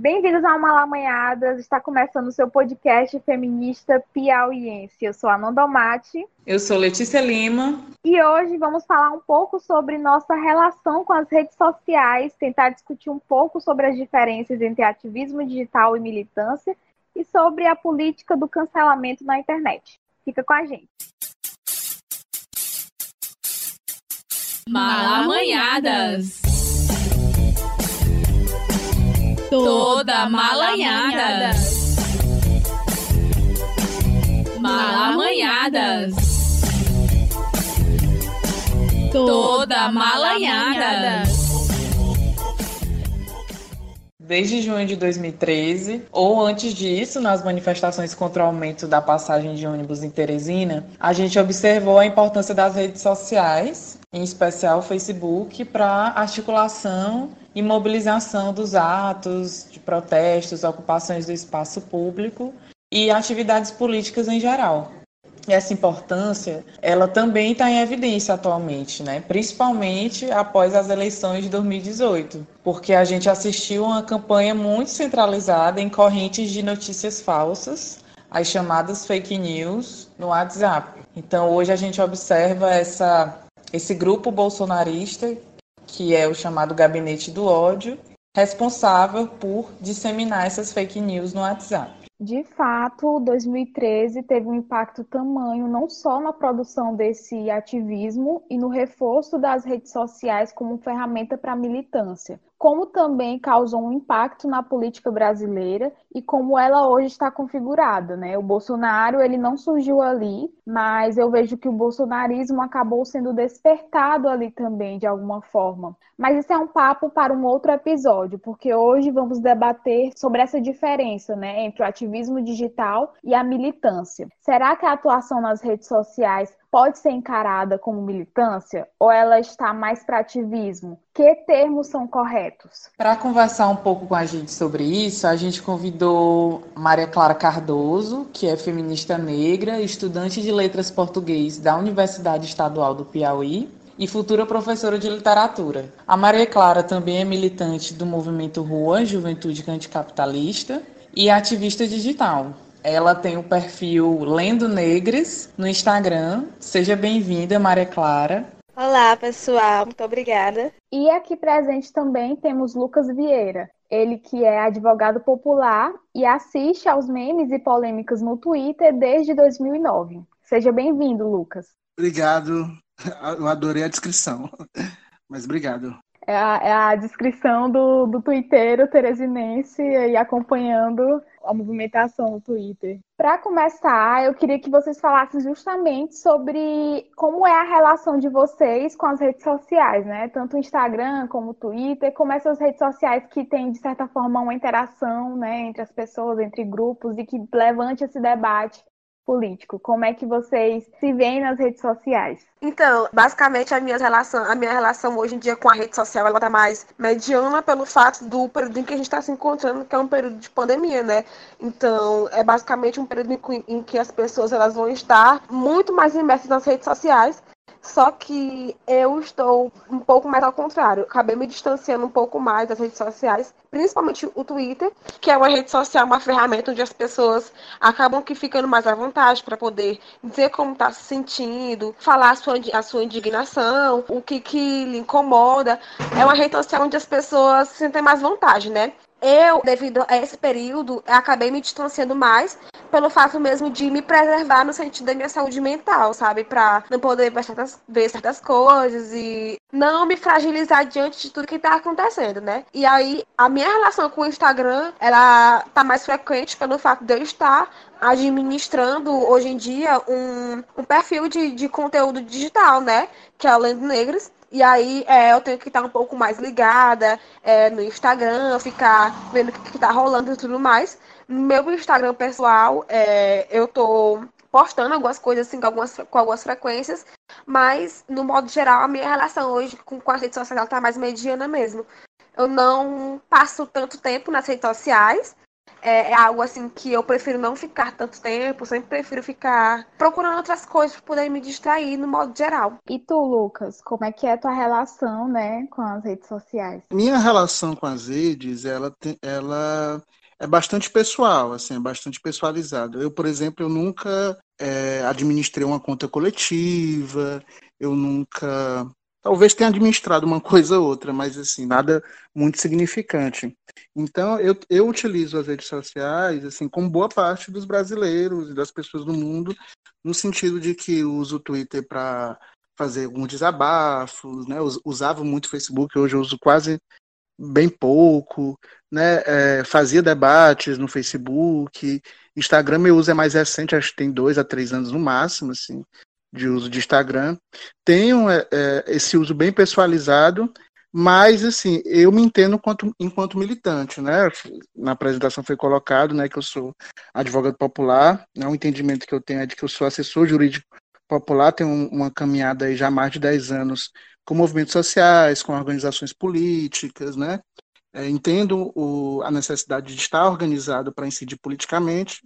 Bem-vindos ao Malamanhadas, está começando o seu podcast feminista piauiense. Eu sou a Nanda Mate. Eu sou Letícia Lima. E hoje vamos falar um pouco sobre nossa relação com as redes sociais, tentar discutir um pouco sobre as diferenças entre ativismo digital e militância e sobre a política do cancelamento na internet. Fica com a gente. Malamanhadas. Toda malanhada. Malamanhadas. Toda malanhada. Desde junho de 2013, ou antes disso, nas manifestações contra o aumento da passagem de ônibus em Teresina, a gente observou a importância das redes sociais, em especial o Facebook, para articulação e mobilização dos atos de protestos, ocupações do espaço público e atividades políticas em geral. E essa importância, ela também está em evidência atualmente, né? principalmente após as eleições de 2018, porque a gente assistiu a uma campanha muito centralizada em correntes de notícias falsas, as chamadas fake news, no WhatsApp. Então, hoje a gente observa essa, esse grupo bolsonarista que é o chamado Gabinete do Ódio, responsável por disseminar essas fake news no WhatsApp. De fato, 2013 teve um impacto tamanho não só na produção desse ativismo e no reforço das redes sociais como ferramenta para militância, como também causou um impacto na política brasileira e como ela hoje está configurada, né? O Bolsonaro, ele não surgiu ali, mas eu vejo que o bolsonarismo acabou sendo despertado ali também de alguma forma. Mas isso é um papo para um outro episódio, porque hoje vamos debater sobre essa diferença, né, entre o ativismo digital e a militância. Será que a atuação nas redes sociais pode ser encarada como militância ou ela está mais para ativismo? Que termos são corretos? Para conversar um pouco com a gente sobre isso, a gente convidou Maria Clara Cardoso, que é feminista negra, estudante de letras português da Universidade Estadual do Piauí, e futura professora de literatura. A Maria Clara também é militante do movimento Rua, Juventude Anticapitalista, e ativista digital. Ela tem o perfil Lendo Negres no Instagram. Seja bem-vinda, Maria Clara. Olá, pessoal, muito obrigada. E aqui presente também temos Lucas Vieira. Ele que é advogado popular e assiste aos memes e polêmicas no Twitter desde 2009. Seja bem-vindo, Lucas. Obrigado. Eu adorei a descrição. Mas obrigado. É a, é a descrição do, do Twitter teresinense e acompanhando a movimentação no Twitter. Para começar, eu queria que vocês falassem justamente sobre como é a relação de vocês com as redes sociais, né? Tanto o Instagram como o Twitter, como essas redes sociais que têm, de certa forma, uma interação né, entre as pessoas, entre grupos, e que levante esse debate político? Como é que vocês se veem nas redes sociais? Então, basicamente a minha relação, a minha relação hoje em dia com a rede social, ela tá mais mediana pelo fato do período em que a gente está se encontrando, que é um período de pandemia, né? Então, é basicamente um período em que as pessoas elas vão estar muito mais imersas nas redes sociais só que eu estou um pouco mais ao contrário. Acabei me distanciando um pouco mais das redes sociais, principalmente o Twitter, que é uma rede social, uma ferramenta onde as pessoas acabam que ficando mais à vontade para poder dizer como está se sentindo, falar a sua, a sua indignação, o que, que lhe incomoda. É uma rede social onde as pessoas se sentem mais vontade, né? Eu, devido a esse período, acabei me distanciando mais pelo fato mesmo de me preservar no sentido da minha saúde mental, sabe? Pra não poder ver certas, ver certas coisas e não me fragilizar diante de tudo que tá acontecendo, né? E aí, a minha relação com o Instagram, ela tá mais frequente pelo fato de eu estar administrando hoje em dia um, um perfil de, de conteúdo digital, né? Que é o Lendo Negras. E aí é, eu tenho que estar um pouco mais ligada é, no Instagram, ficar vendo o que, está rolando e tudo mais. No meu Instagram pessoal, é, eu tô postando algumas coisas assim com algumas, com algumas frequências, mas no modo geral a minha relação hoje com, com as redes sociais está mais mediana mesmo. Eu não passo tanto tempo nas redes sociais, é, é, algo assim que eu prefiro não ficar tanto tempo, sempre prefiro ficar procurando outras coisas para poder me distrair no modo geral. E tu, Lucas, como é que é a tua relação, né, com as redes sociais? Minha relação com as redes, ela, tem, ela é bastante pessoal, assim, é bastante pessoalizado. Eu, por exemplo, eu nunca é, administrei uma conta coletiva, eu nunca talvez tenha administrado uma coisa ou outra, mas assim, nada muito significante. Então, eu, eu utilizo as redes sociais, assim, como boa parte dos brasileiros e das pessoas do mundo, no sentido de que uso o Twitter para fazer alguns desabafos, né? Usava muito o Facebook, hoje eu uso quase bem pouco, né? É, fazia debates no Facebook. Instagram meu uso é mais recente, acho que tem dois a três anos no máximo, assim de uso de Instagram. Tenho é, é, esse uso bem personalizado, mas assim, eu me entendo enquanto, enquanto militante, né? Na apresentação foi colocado, né, que eu sou advogado popular, né? O entendimento que eu tenho é de que eu sou assessor jurídico popular, tenho uma caminhada aí já há mais de 10 anos com movimentos sociais, com organizações políticas, né? É, entendo o, a necessidade de estar organizado para incidir politicamente.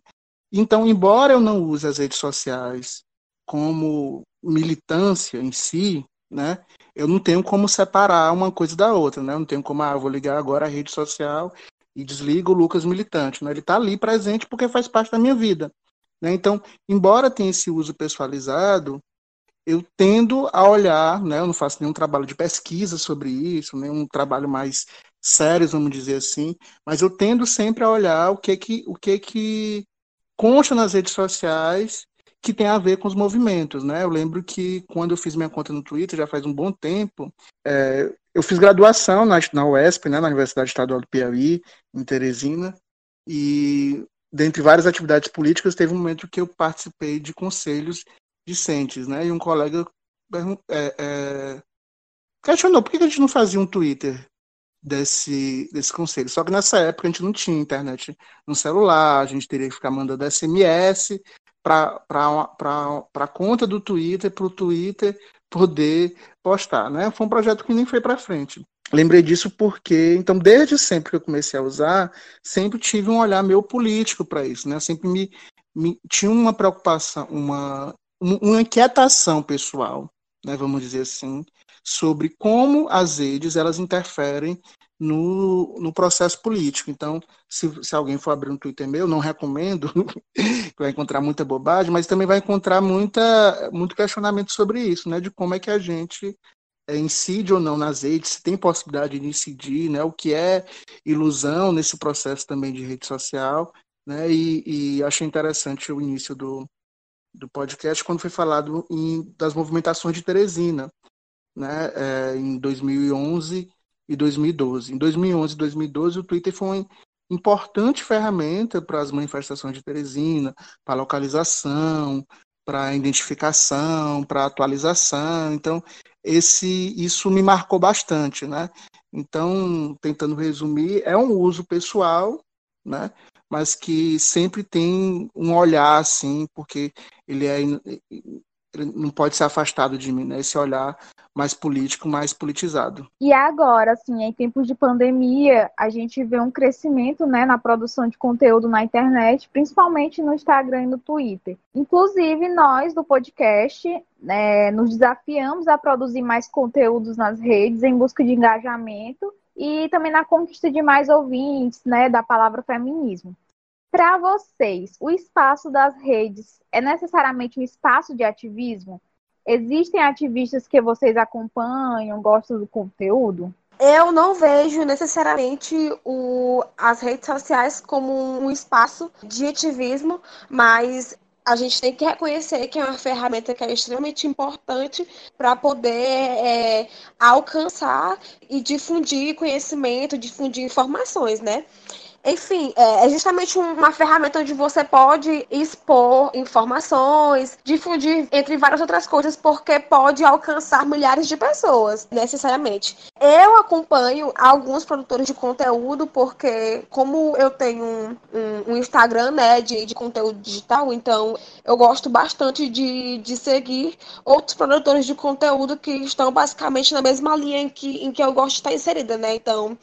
Então, embora eu não use as redes sociais como militância em si, né, eu não tenho como separar uma coisa da outra, né? Eu não tenho como, ah, vou ligar agora a rede social e desligo o Lucas militante, né? Ele está ali presente porque faz parte da minha vida, né? Então, embora tenha esse uso pessoalizado, eu tendo a olhar, né? Eu não faço nenhum trabalho de pesquisa sobre isso, nenhum trabalho mais sério, vamos dizer assim, mas eu tendo sempre a olhar o que que o que que consta nas redes sociais que tem a ver com os movimentos, né? Eu lembro que quando eu fiz minha conta no Twitter, já faz um bom tempo, é, eu fiz graduação na, na UESP, né, na Universidade Estadual do Piauí, em Teresina, e dentre várias atividades políticas, teve um momento que eu participei de conselhos discentes, né? E um colega é, é, questionou por que a gente não fazia um Twitter desse, desse conselho. Só que nessa época a gente não tinha internet no celular, a gente teria que ficar mandando SMS para a conta do Twitter, para o Twitter poder postar. Né? Foi um projeto que nem foi para frente. Lembrei disso porque, então, desde sempre que eu comecei a usar, sempre tive um olhar meio político para isso, né? Sempre me, me, tinha uma preocupação, uma, uma inquietação pessoal, né? Vamos dizer assim, sobre como as redes elas interferem no, no processo político. Então, se, se alguém for abrir um Twitter meu, não recomendo, vai encontrar muita bobagem, mas também vai encontrar muita, muito questionamento sobre isso, né? De como é que a gente é, incide ou não nas redes, se tem possibilidade de incidir, né? O que é ilusão nesse processo também de rede social, né? E, e achei interessante o início do, do podcast quando foi falado em, das movimentações de Teresina, né? É, em 2011 e 2012. Em 2011 e 2012, o Twitter foi uma importante ferramenta para as manifestações de Teresina, para localização, para identificação, para atualização. Então, esse isso me marcou bastante, né? Então, tentando resumir, é um uso pessoal, né? Mas que sempre tem um olhar assim, porque ele é não pode ser afastado de mim, né? Esse olhar mais político, mais politizado. E agora, assim, em tempos de pandemia, a gente vê um crescimento, né, na produção de conteúdo na internet, principalmente no Instagram e no Twitter. Inclusive, nós do podcast né, nos desafiamos a produzir mais conteúdos nas redes em busca de engajamento e também na conquista de mais ouvintes, né, da palavra feminismo. Para vocês, o espaço das redes é necessariamente um espaço de ativismo? Existem ativistas que vocês acompanham, gostam do conteúdo? Eu não vejo necessariamente o, as redes sociais como um espaço de ativismo, mas a gente tem que reconhecer que é uma ferramenta que é extremamente importante para poder é, alcançar e difundir conhecimento, difundir informações, né? Enfim, é, é justamente uma ferramenta onde você pode expor informações, difundir entre várias outras coisas, porque pode alcançar milhares de pessoas, necessariamente. Eu acompanho alguns produtores de conteúdo, porque como eu tenho um, um, um Instagram, né, de, de conteúdo digital, então eu gosto bastante de, de seguir outros produtores de conteúdo que estão basicamente na mesma linha em que, em que eu gosto de estar inserida, né? Então,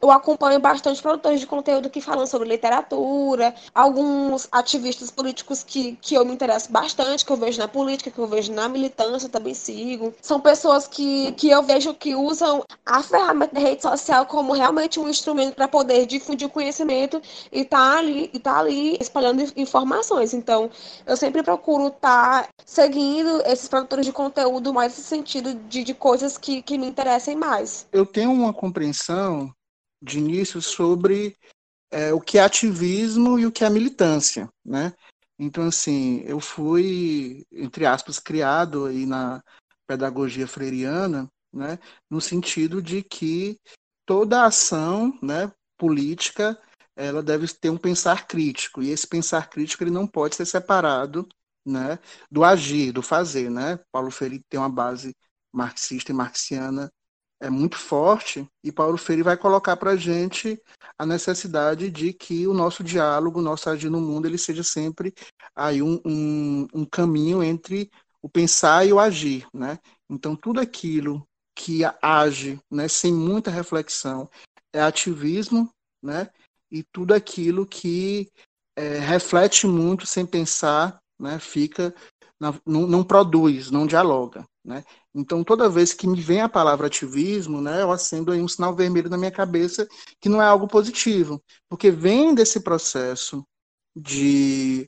eu acompanho bastante produtores de conteúdo que falam sobre literatura, alguns ativistas políticos que, que eu me interesso bastante, que eu vejo na política, que eu vejo na militância, também sigo. São pessoas que, que eu vejo que usam a ferramenta da rede social como realmente um instrumento para poder difundir o conhecimento e tá ali, e tá ali espalhando informações. Então, eu sempre procuro estar tá seguindo esses produtores de conteúdo mais nesse sentido de, de coisas que, que me interessem mais. Eu tenho uma compreensão de início sobre é, o que é ativismo e o que é militância, né? Então, assim, eu fui, entre aspas, criado aí na pedagogia freiriana, né, no sentido de que toda ação, né, política, ela deve ter um pensar crítico, e esse pensar crítico ele não pode ser separado, né, do agir, do fazer, né? Paulo Freire tem uma base marxista e marxiana é muito forte e Paulo Freire vai colocar para a gente a necessidade de que o nosso diálogo, o nosso agir no mundo, ele seja sempre aí um, um, um caminho entre o pensar e o agir, né? Então tudo aquilo que age, né, sem muita reflexão, é ativismo, né? E tudo aquilo que é, reflete muito sem pensar, né, fica não, não produz, não dialoga, né? Então, toda vez que me vem a palavra ativismo, né, eu acendo aí um sinal vermelho na minha cabeça que não é algo positivo, porque vem desse processo de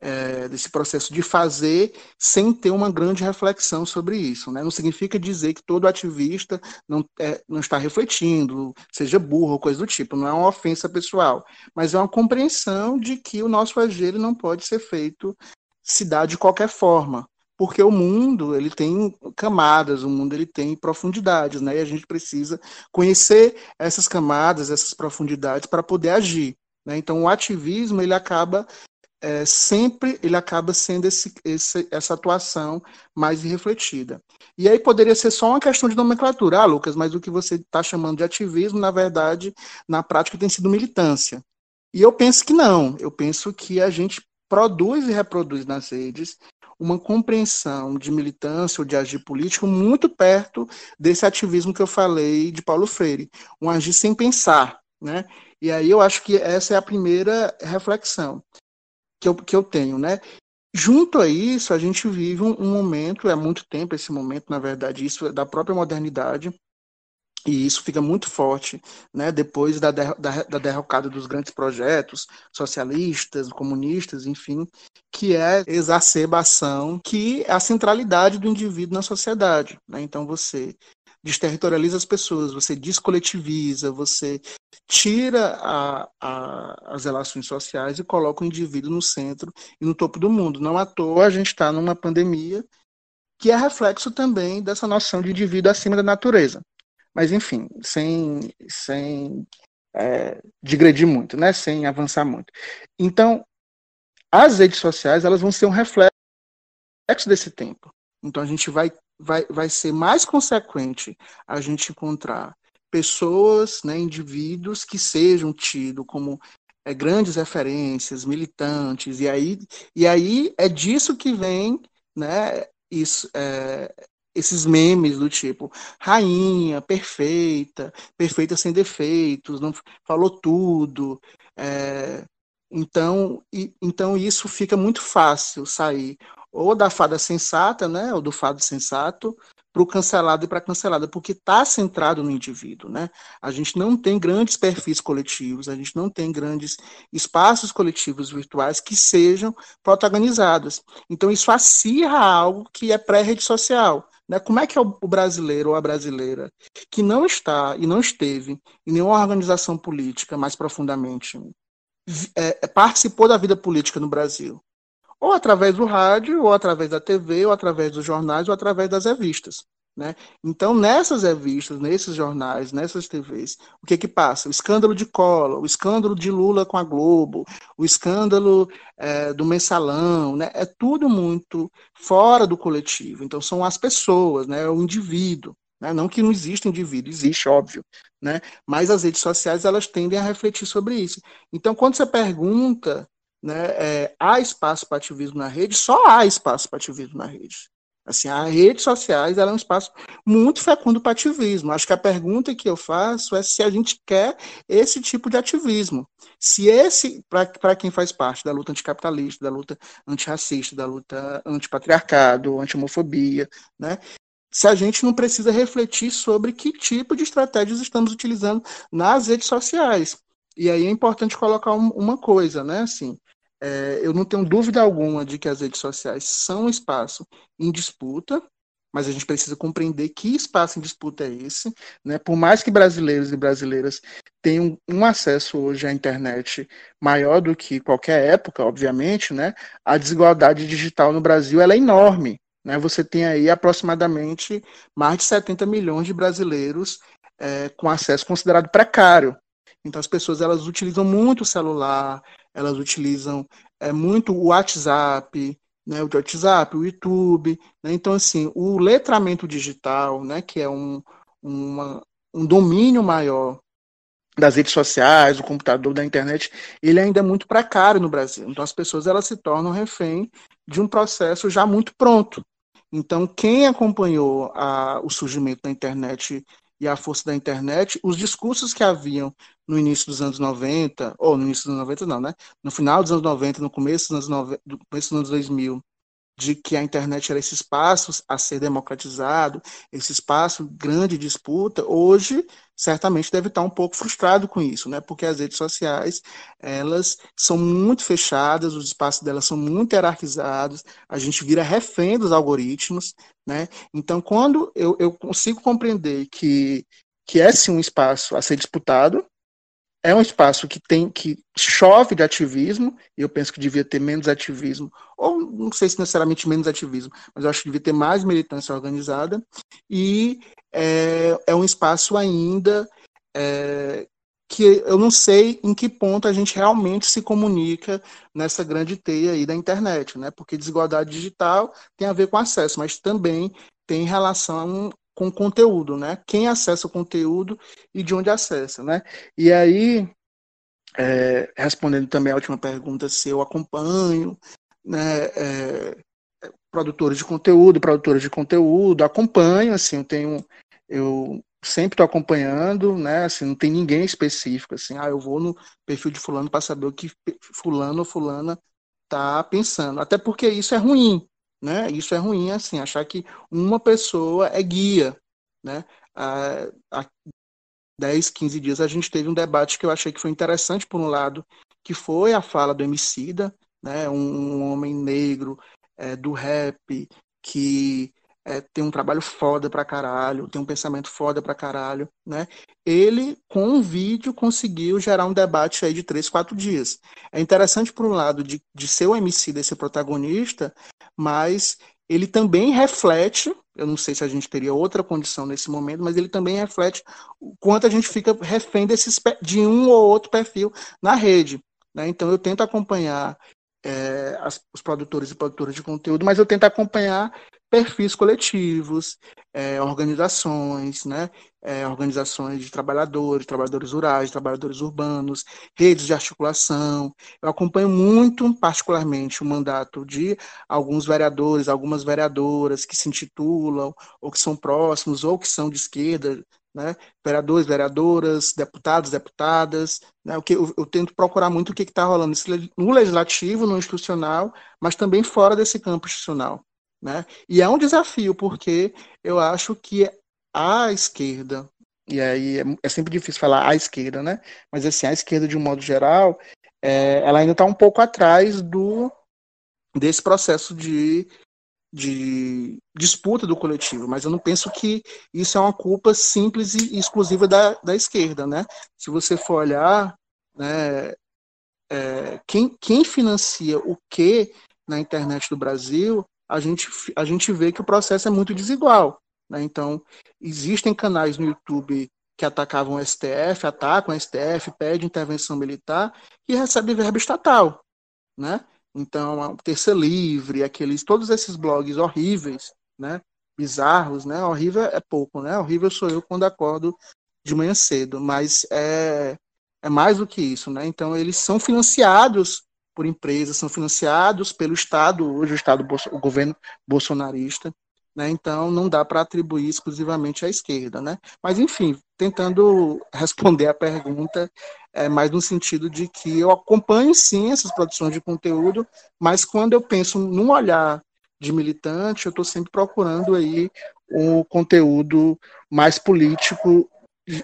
é, desse processo de fazer sem ter uma grande reflexão sobre isso. Né? Não significa dizer que todo ativista não, é, não está refletindo, seja burro ou coisa do tipo, não é uma ofensa pessoal, mas é uma compreensão de que o nosso agir não pode ser feito se dar de qualquer forma porque o mundo ele tem camadas, o mundo ele tem profundidades, né? E a gente precisa conhecer essas camadas, essas profundidades para poder agir. Né? Então o ativismo ele acaba é, sempre ele acaba sendo esse, esse, essa atuação mais irrefletida. E aí poderia ser só uma questão de nomenclatura, ah, Lucas, mas o que você está chamando de ativismo, na verdade, na prática tem sido militância. E eu penso que não, eu penso que a gente produz e reproduz nas redes uma compreensão de militância ou de agir político muito perto desse ativismo que eu falei de Paulo Freire, um agir sem pensar, né? E aí eu acho que essa é a primeira reflexão que eu, que eu tenho, né? Junto a isso, a gente vive um, um momento, é muito tempo esse momento, na verdade, isso é da própria modernidade, e isso fica muito forte né, depois da, da, da, derrocada dos grandes projetos socialistas, comunistas, enfim, que é exacerbação, que é a centralidade do indivíduo na sociedade. Né? Então você desterritorializa as pessoas, você descoletiviza, você tira a, a, as relações sociais e coloca o indivíduo no centro e no topo do mundo. Não à toa a gente está numa pandemia que é reflexo também dessa noção de indivíduo acima da natureza. Mas, enfim, sem, sem é, digredir muito, né? sem avançar muito. Então, as redes sociais elas vão ser um reflexo desse tempo. Então, a gente vai, vai, vai ser mais consequente a gente encontrar pessoas, né, indivíduos que sejam tidos como é, grandes referências, militantes, e aí, e aí é disso que vem né, isso, é, esses memes do tipo rainha, perfeita, perfeita sem defeitos, não falou tudo. É, então, e, então isso fica muito fácil sair ou da fada sensata, né, ou do fado sensato, para o cancelado e para a cancelada, porque está centrado no indivíduo. Né? A gente não tem grandes perfis coletivos, a gente não tem grandes espaços coletivos virtuais que sejam protagonizados. Então, isso acirra algo que é pré-rede social. Né? Como é que é o brasileiro ou a brasileira que não está e não esteve em nenhuma organização política mais profundamente é, participou da vida política no Brasil? ou através do rádio, ou através da TV, ou através dos jornais, ou através das revistas. Né? Então, nessas revistas, nesses jornais, nessas TVs, o que que passa? O escândalo de Collor, o escândalo de Lula com a Globo, o escândalo é, do mensalão, né? é tudo muito fora do coletivo. Então, são as pessoas, né? o indivíduo. Né? Não que não exista indivíduo, existe, óbvio, né? mas as redes sociais elas tendem a refletir sobre isso. Então, quando você pergunta né, é, há espaço para ativismo na rede, só há espaço para ativismo na rede. Assim, as redes sociais é um espaço muito fecundo para ativismo. Acho que a pergunta que eu faço é se a gente quer esse tipo de ativismo. Se esse, para quem faz parte da luta anticapitalista, da luta antirracista, da luta antipatriarcado, anti-homofobia, né? Se a gente não precisa refletir sobre que tipo de estratégias estamos utilizando nas redes sociais. E aí é importante colocar um, uma coisa, né? Assim, é, eu não tenho dúvida alguma de que as redes sociais são um espaço em disputa, mas a gente precisa compreender que espaço em disputa é esse. Né? Por mais que brasileiros e brasileiras tenham um acesso hoje à internet maior do que qualquer época, obviamente, né? a desigualdade digital no Brasil é enorme. Né? Você tem aí aproximadamente mais de 70 milhões de brasileiros é, com acesso considerado precário. Então as pessoas elas utilizam muito o celular, elas utilizam é, muito o WhatsApp, né, o WhatsApp, o YouTube. Né? Então, assim, o letramento digital, né, que é um, uma, um domínio maior das redes sociais, do computador, da internet, ele ainda é muito precário no Brasil. Então, as pessoas elas se tornam refém de um processo já muito pronto. Então, quem acompanhou a, o surgimento da internet e a força da internet, os discursos que haviam no início dos anos 90, ou no início dos anos 90 não, né? No final dos anos 90, no começo dos anos, 90, no começo dos anos 2000, de que a internet era esse espaço a ser democratizado, esse espaço grande disputa, hoje certamente deve estar um pouco frustrado com isso, né? Porque as redes sociais, elas são muito fechadas, os espaços delas são muito hierarquizados, a gente vira refém dos algoritmos, né? Então, quando eu, eu consigo compreender que, que é sim um espaço a ser disputado, é um espaço que tem que chove de ativismo, e eu penso que devia ter menos ativismo, ou não sei se necessariamente menos ativismo, mas eu acho que devia ter mais militância organizada, e é, é um espaço ainda é, que eu não sei em que ponto a gente realmente se comunica nessa grande teia aí da internet, né? Porque desigualdade digital tem a ver com acesso, mas também tem relação com conteúdo, né? Quem acessa o conteúdo e de onde acessa, né? E aí, é, respondendo também a última pergunta, se eu acompanho, né? É, produtores de conteúdo, produtores de conteúdo, acompanho, assim, eu tenho, eu sempre estou acompanhando, né? Assim, não tem ninguém específico, assim, ah, eu vou no perfil de fulano para saber o que fulano ou fulana tá pensando. Até porque isso é ruim, né? Isso é ruim, assim, achar que uma pessoa é guia, né? Há, há 10, 15 dias a gente teve um debate que eu achei que foi interessante, por um lado, que foi a fala do Emicida, né? Um, um homem negro é, do rap que é, tem um trabalho foda pra caralho, tem um pensamento foda pra caralho, né? Ele, com um vídeo, conseguiu gerar um debate aí de três, quatro dias. É interessante, por um lado, de, de ser o MC desse protagonista, mas ele também reflete, eu não sei se a gente teria outra condição nesse momento, mas ele também reflete o quanto a gente fica refém desses, de um ou outro perfil na rede. Né? Então eu tento acompanhar é, as, os produtores e produtoras de conteúdo, mas eu tento acompanhar perfis coletivos, é, organizações, né? É, organizações de trabalhadores, trabalhadores rurais, trabalhadores urbanos, redes de articulação. Eu acompanho muito, particularmente, o mandato de alguns vereadores, algumas vereadoras que se intitulam, ou que são próximos, ou que são de esquerda, né? vereadores, vereadoras, deputados, deputadas. Né? O que eu, eu, tento procurar muito o que está rolando no legislativo, no institucional, mas também fora desse campo institucional. Né? E é um desafio, porque eu acho que a esquerda, e aí é, é sempre difícil falar a esquerda, né? mas assim, a esquerda, de um modo geral, é, ela ainda está um pouco atrás do desse processo de, de disputa do coletivo, mas eu não penso que isso é uma culpa simples e exclusiva da, da esquerda, né? Se você for olhar, né, é, quem, quem financia o que na internet do Brasil a gente, a gente vê que o processo é muito desigual. Né? Então, existem canais no YouTube que atacavam o STF, atacam o STF, pedem intervenção militar e recebem verba estatal. Né? Então, a Terça Livre, aqueles, todos esses blogs horríveis, né? bizarros, né? Horrível é pouco, né? Horrível sou eu quando acordo de manhã cedo, mas é, é mais do que isso, né? Então eles são financiados por empresas, são financiados pelo Estado, hoje o Estado, o governo bolsonarista, né? Então não dá para atribuir exclusivamente à esquerda, né? Mas enfim, tentando responder a pergunta, é mais no sentido de que eu acompanho sim essas produções de conteúdo, mas quando eu penso num olhar de militante, eu estou sempre procurando aí um conteúdo mais político,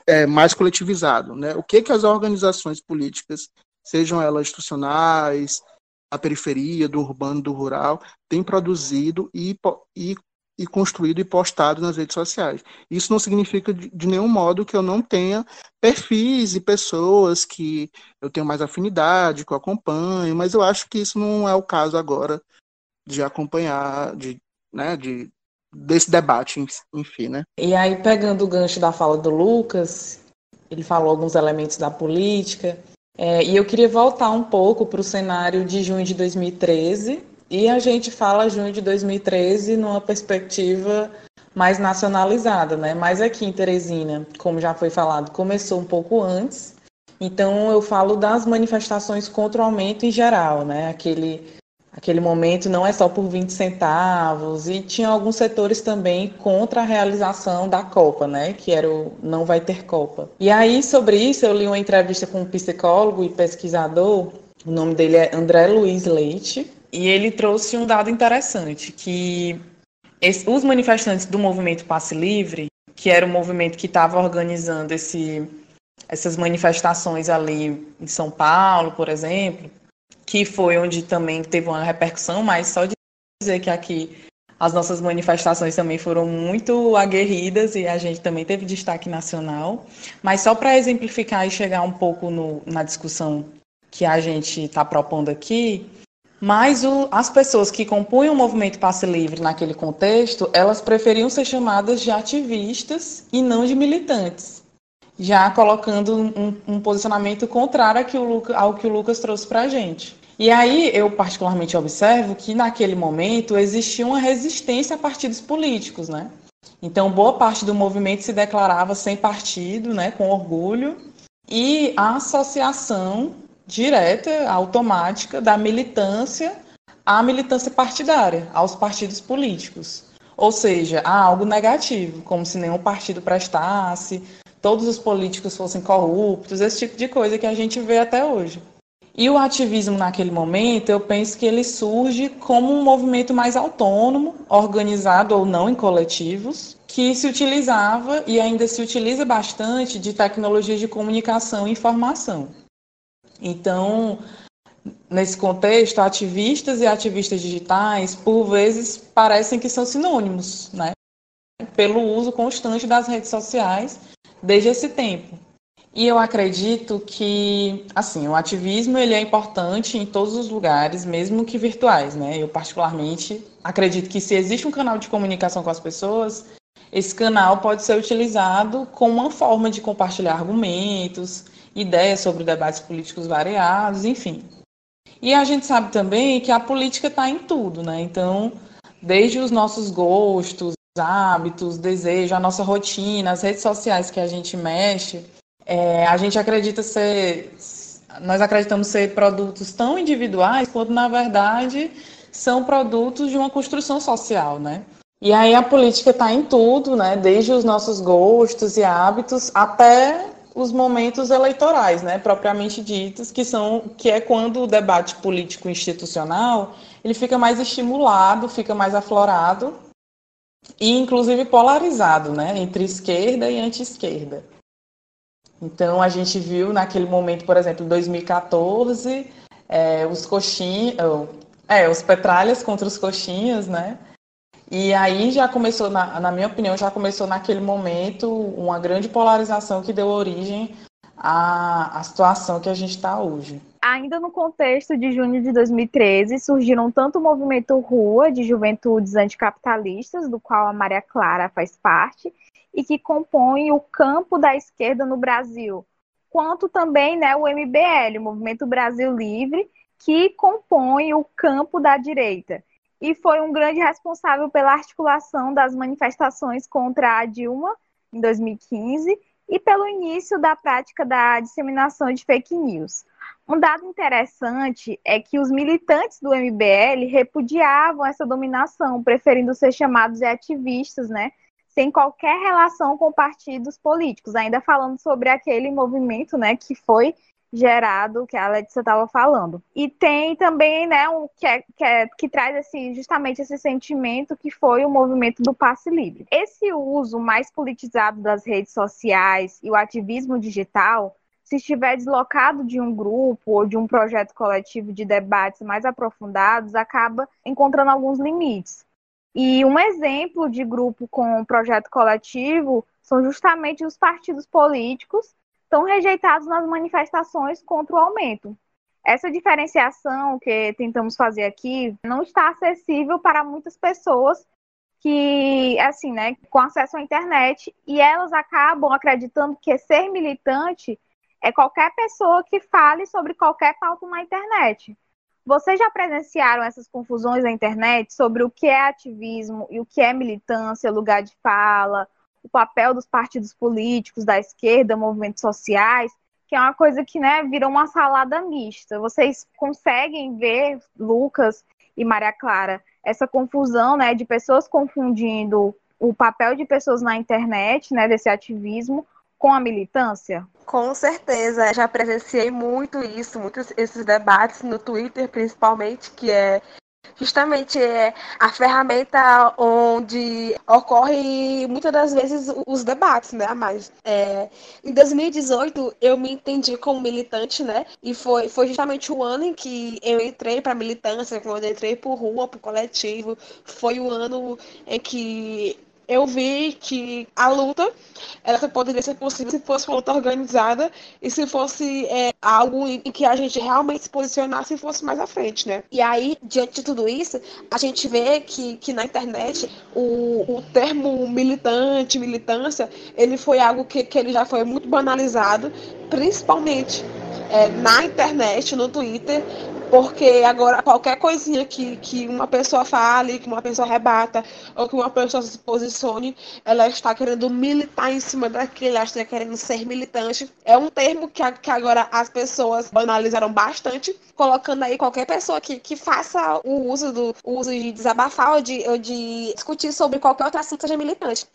é, mais coletivizado, né? O que que as organizações políticas, sejam elas institucionais, a periferia, do urbano, do rural, têm produzido e, e, e construído e postado nas redes sociais. Isso não significa de, de nenhum modo que eu não tenha perfis e pessoas que eu tenho mais afinidade, que eu acompanho, mas eu acho que isso não é o caso agora de acompanhar, de, né, de, desse debate, enfim, né? E aí, pegando o gancho da fala do Lucas, ele falou alguns elementos da política, é, e eu queria voltar um pouco para o cenário de junho de 2013, e a gente fala junho de 2013 numa perspectiva mais nacionalizada, né? Mas aqui em Teresina, como já foi falado, começou um pouco antes. Então eu falo das manifestações contra o aumento em geral, né? Aquele aquele momento não é só por 20 centavos, e tinha alguns setores também contra a realização da Copa, né, que era o Não Vai Ter Copa. E aí, sobre isso, eu li uma entrevista com um psicólogo e pesquisador, o nome dele é André Luiz Leite, e ele trouxe um dado interessante, que os manifestantes do movimento Passe Livre, que era o movimento que estava organizando esse, essas manifestações ali em São Paulo, por exemplo, que foi onde também teve uma repercussão, mas só de dizer que aqui as nossas manifestações também foram muito aguerridas e a gente também teve destaque nacional. Mas só para exemplificar e chegar um pouco no, na discussão que a gente está propondo aqui, mas o, as pessoas que compunham o movimento Passe Livre naquele contexto, elas preferiam ser chamadas de ativistas e não de militantes, já colocando um, um posicionamento contrário ao que ao que o Lucas trouxe para a gente. E aí eu particularmente observo que naquele momento existia uma resistência a partidos políticos, né? Então boa parte do movimento se declarava sem partido, né, com orgulho, e a associação direta, automática da militância à militância partidária, aos partidos políticos. Ou seja, há algo negativo, como se nenhum partido prestasse, todos os políticos fossem corruptos, esse tipo de coisa que a gente vê até hoje. E o ativismo naquele momento, eu penso que ele surge como um movimento mais autônomo, organizado ou não em coletivos, que se utilizava e ainda se utiliza bastante de tecnologias de comunicação e informação. Então, nesse contexto, ativistas e ativistas digitais, por vezes, parecem que são sinônimos, né? Pelo uso constante das redes sociais desde esse tempo. E eu acredito que, assim, o ativismo ele é importante em todos os lugares, mesmo que virtuais, né? Eu particularmente acredito que se existe um canal de comunicação com as pessoas, esse canal pode ser utilizado como uma forma de compartilhar argumentos, ideias sobre debates políticos variados, enfim. E a gente sabe também que a política está em tudo, né? Então, desde os nossos gostos, hábitos, desejos, a nossa rotina, as redes sociais que a gente mexe, é, a gente acredita ser, nós acreditamos ser produtos tão individuais quando na verdade são produtos de uma construção social, né? E aí a política está em tudo, né? Desde os nossos gostos e hábitos até os momentos eleitorais, né, propriamente ditos, que são que é quando o debate político institucional ele fica mais estimulado, fica mais aflorado e inclusive polarizado, né, entre esquerda e anti-esquerda. Então, a gente viu naquele momento, por exemplo, em 2014, é, os coxinhas, é, os petralhas contra os coxinhas, né? E aí já começou, na, na minha opinião, já começou naquele momento uma grande polarização que deu origem à, à situação que a gente está hoje. Ainda no contexto de junho de 2013, surgiram tanto o movimento Rua, de juventudes anticapitalistas, do qual a Maria Clara faz parte, e que compõem o campo da esquerda no Brasil, quanto também né, o MBL, o Movimento Brasil Livre, que compõe o campo da direita. e foi um grande responsável pela articulação das manifestações contra a Dilma em 2015 e pelo início da prática da disseminação de fake news. Um dado interessante é que os militantes do MBL repudiavam essa dominação, preferindo ser chamados de ativistas, né? Sem qualquer relação com partidos políticos. Ainda falando sobre aquele movimento, né, que foi gerado que a Letícia estava falando. E tem também, né, um que, é, que, é, que traz esse, justamente esse sentimento que foi o movimento do passe livre. Esse uso mais politizado das redes sociais e o ativismo digital, se estiver deslocado de um grupo ou de um projeto coletivo de debates mais aprofundados, acaba encontrando alguns limites. E um exemplo de grupo com projeto coletivo são justamente os partidos políticos são rejeitados nas manifestações contra o aumento. Essa diferenciação que tentamos fazer aqui não está acessível para muitas pessoas que, assim, né, com acesso à internet, e elas acabam acreditando que ser militante é qualquer pessoa que fale sobre qualquer pauta na internet. Vocês já presenciaram essas confusões na internet sobre o que é ativismo e o que é militância, lugar de fala, o papel dos partidos políticos, da esquerda, movimentos sociais, que é uma coisa que né, virou uma salada mista. Vocês conseguem ver, Lucas e Maria Clara, essa confusão né, de pessoas confundindo o papel de pessoas na internet, né, desse ativismo, com a militância? Com certeza, já presenciei muito isso, muitos esses debates no Twitter, principalmente, que é justamente é a ferramenta onde ocorre muitas das vezes os debates, né? Mas é, em 2018 eu me entendi como militante, né? E foi, foi justamente o ano em que eu entrei para militância, quando eu entrei por rua, por coletivo. Foi o ano em que eu vi que a luta ela poderia ser possível se fosse uma luta organizada e se fosse é, algo em que a gente realmente se posicionasse e fosse mais à frente, né? E aí, diante de tudo isso, a gente vê que, que na internet o, o termo militante, militância, ele foi algo que, que ele já foi muito banalizado, principalmente é, na internet, no Twitter, porque agora qualquer coisinha que, que uma pessoa fale, que uma pessoa rebata, ou que uma pessoa se posicione, ela está querendo militar em cima daquilo, ela está querendo ser militante. É um termo que, que agora as pessoas banalizaram bastante, colocando aí qualquer pessoa que, que faça o uso do o uso de desabafar ou de, ou de discutir sobre qualquer outro assunto seja militante.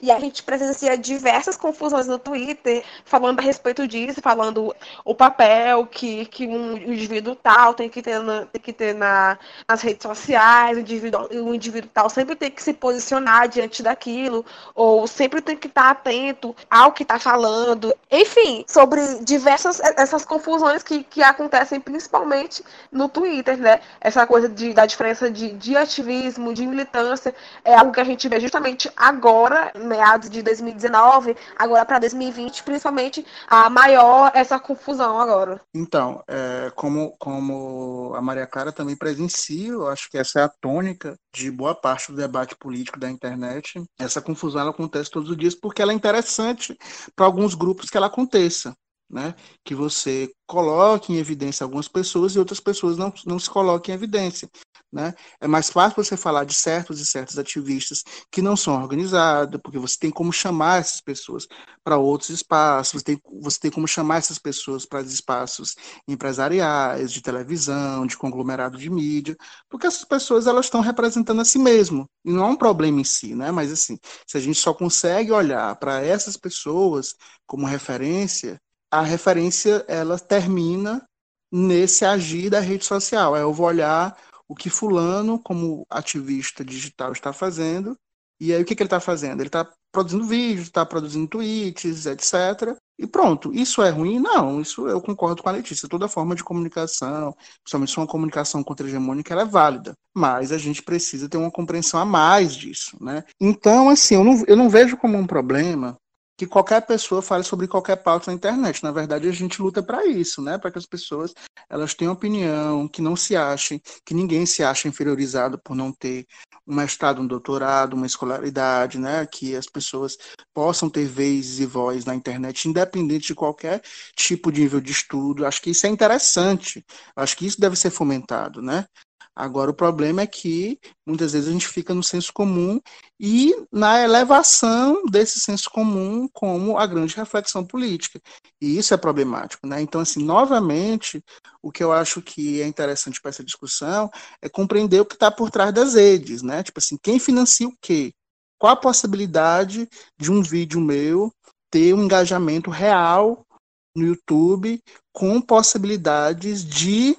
E a gente presencia diversas confusões no Twitter, falando a respeito disso, falando o papel que, que um indivíduo tal tem que ter, na, tem que ter na, nas redes sociais, o indivíduo, o indivíduo tal sempre tem que se posicionar diante daquilo, ou sempre tem que estar atento ao que está falando. Enfim, sobre diversas essas confusões que, que acontecem principalmente no Twitter, né? Essa coisa de, da diferença de, de ativismo, de militância, é algo que a gente vê justamente agora meados de 2019, agora para 2020, principalmente a maior essa confusão agora. Então, é, como, como a Maria Clara também presencia, eu acho que essa é a tônica de boa parte do debate político da internet. Essa confusão ela acontece todos os dias porque ela é interessante para alguns grupos que ela aconteça né? que você coloque em evidência algumas pessoas e outras pessoas não, não se coloquem em evidência. Né? É mais fácil você falar de certos e certos ativistas que não são organizados, porque você tem como chamar essas pessoas para outros espaços, você tem, você tem como chamar essas pessoas para espaços empresariais, de televisão, de conglomerado de mídia, porque essas pessoas elas estão representando a si mesmo, e não é um problema em si, né? mas assim, se a gente só consegue olhar para essas pessoas como referência, a referência ela termina nesse agir da rede social. Eu vou olhar o que fulano, como ativista digital, está fazendo, e aí o que, que ele está fazendo? Ele está produzindo vídeos, está produzindo tweets, etc. E pronto. Isso é ruim? Não, isso eu concordo com a Letícia. Toda forma de comunicação, principalmente se uma comunicação contra-hegemônica, ela é válida. Mas a gente precisa ter uma compreensão a mais disso. Né? Então, assim, eu não, eu não vejo como um problema que qualquer pessoa fale sobre qualquer pauta na internet. Na verdade, a gente luta para isso, né? Para que as pessoas elas tenham opinião, que não se achem, que ninguém se ache inferiorizado por não ter um mestrado, um doutorado, uma escolaridade, né? Que as pessoas possam ter vez e voz na internet, independente de qualquer tipo de nível de estudo. Acho que isso é interessante. Acho que isso deve ser fomentado, né? Agora, o problema é que muitas vezes a gente fica no senso comum e na elevação desse senso comum como a grande reflexão política. E isso é problemático. Né? Então, assim, novamente, o que eu acho que é interessante para essa discussão é compreender o que está por trás das redes. Né? Tipo assim, quem financia o quê? Qual a possibilidade de um vídeo meu ter um engajamento real no YouTube com possibilidades de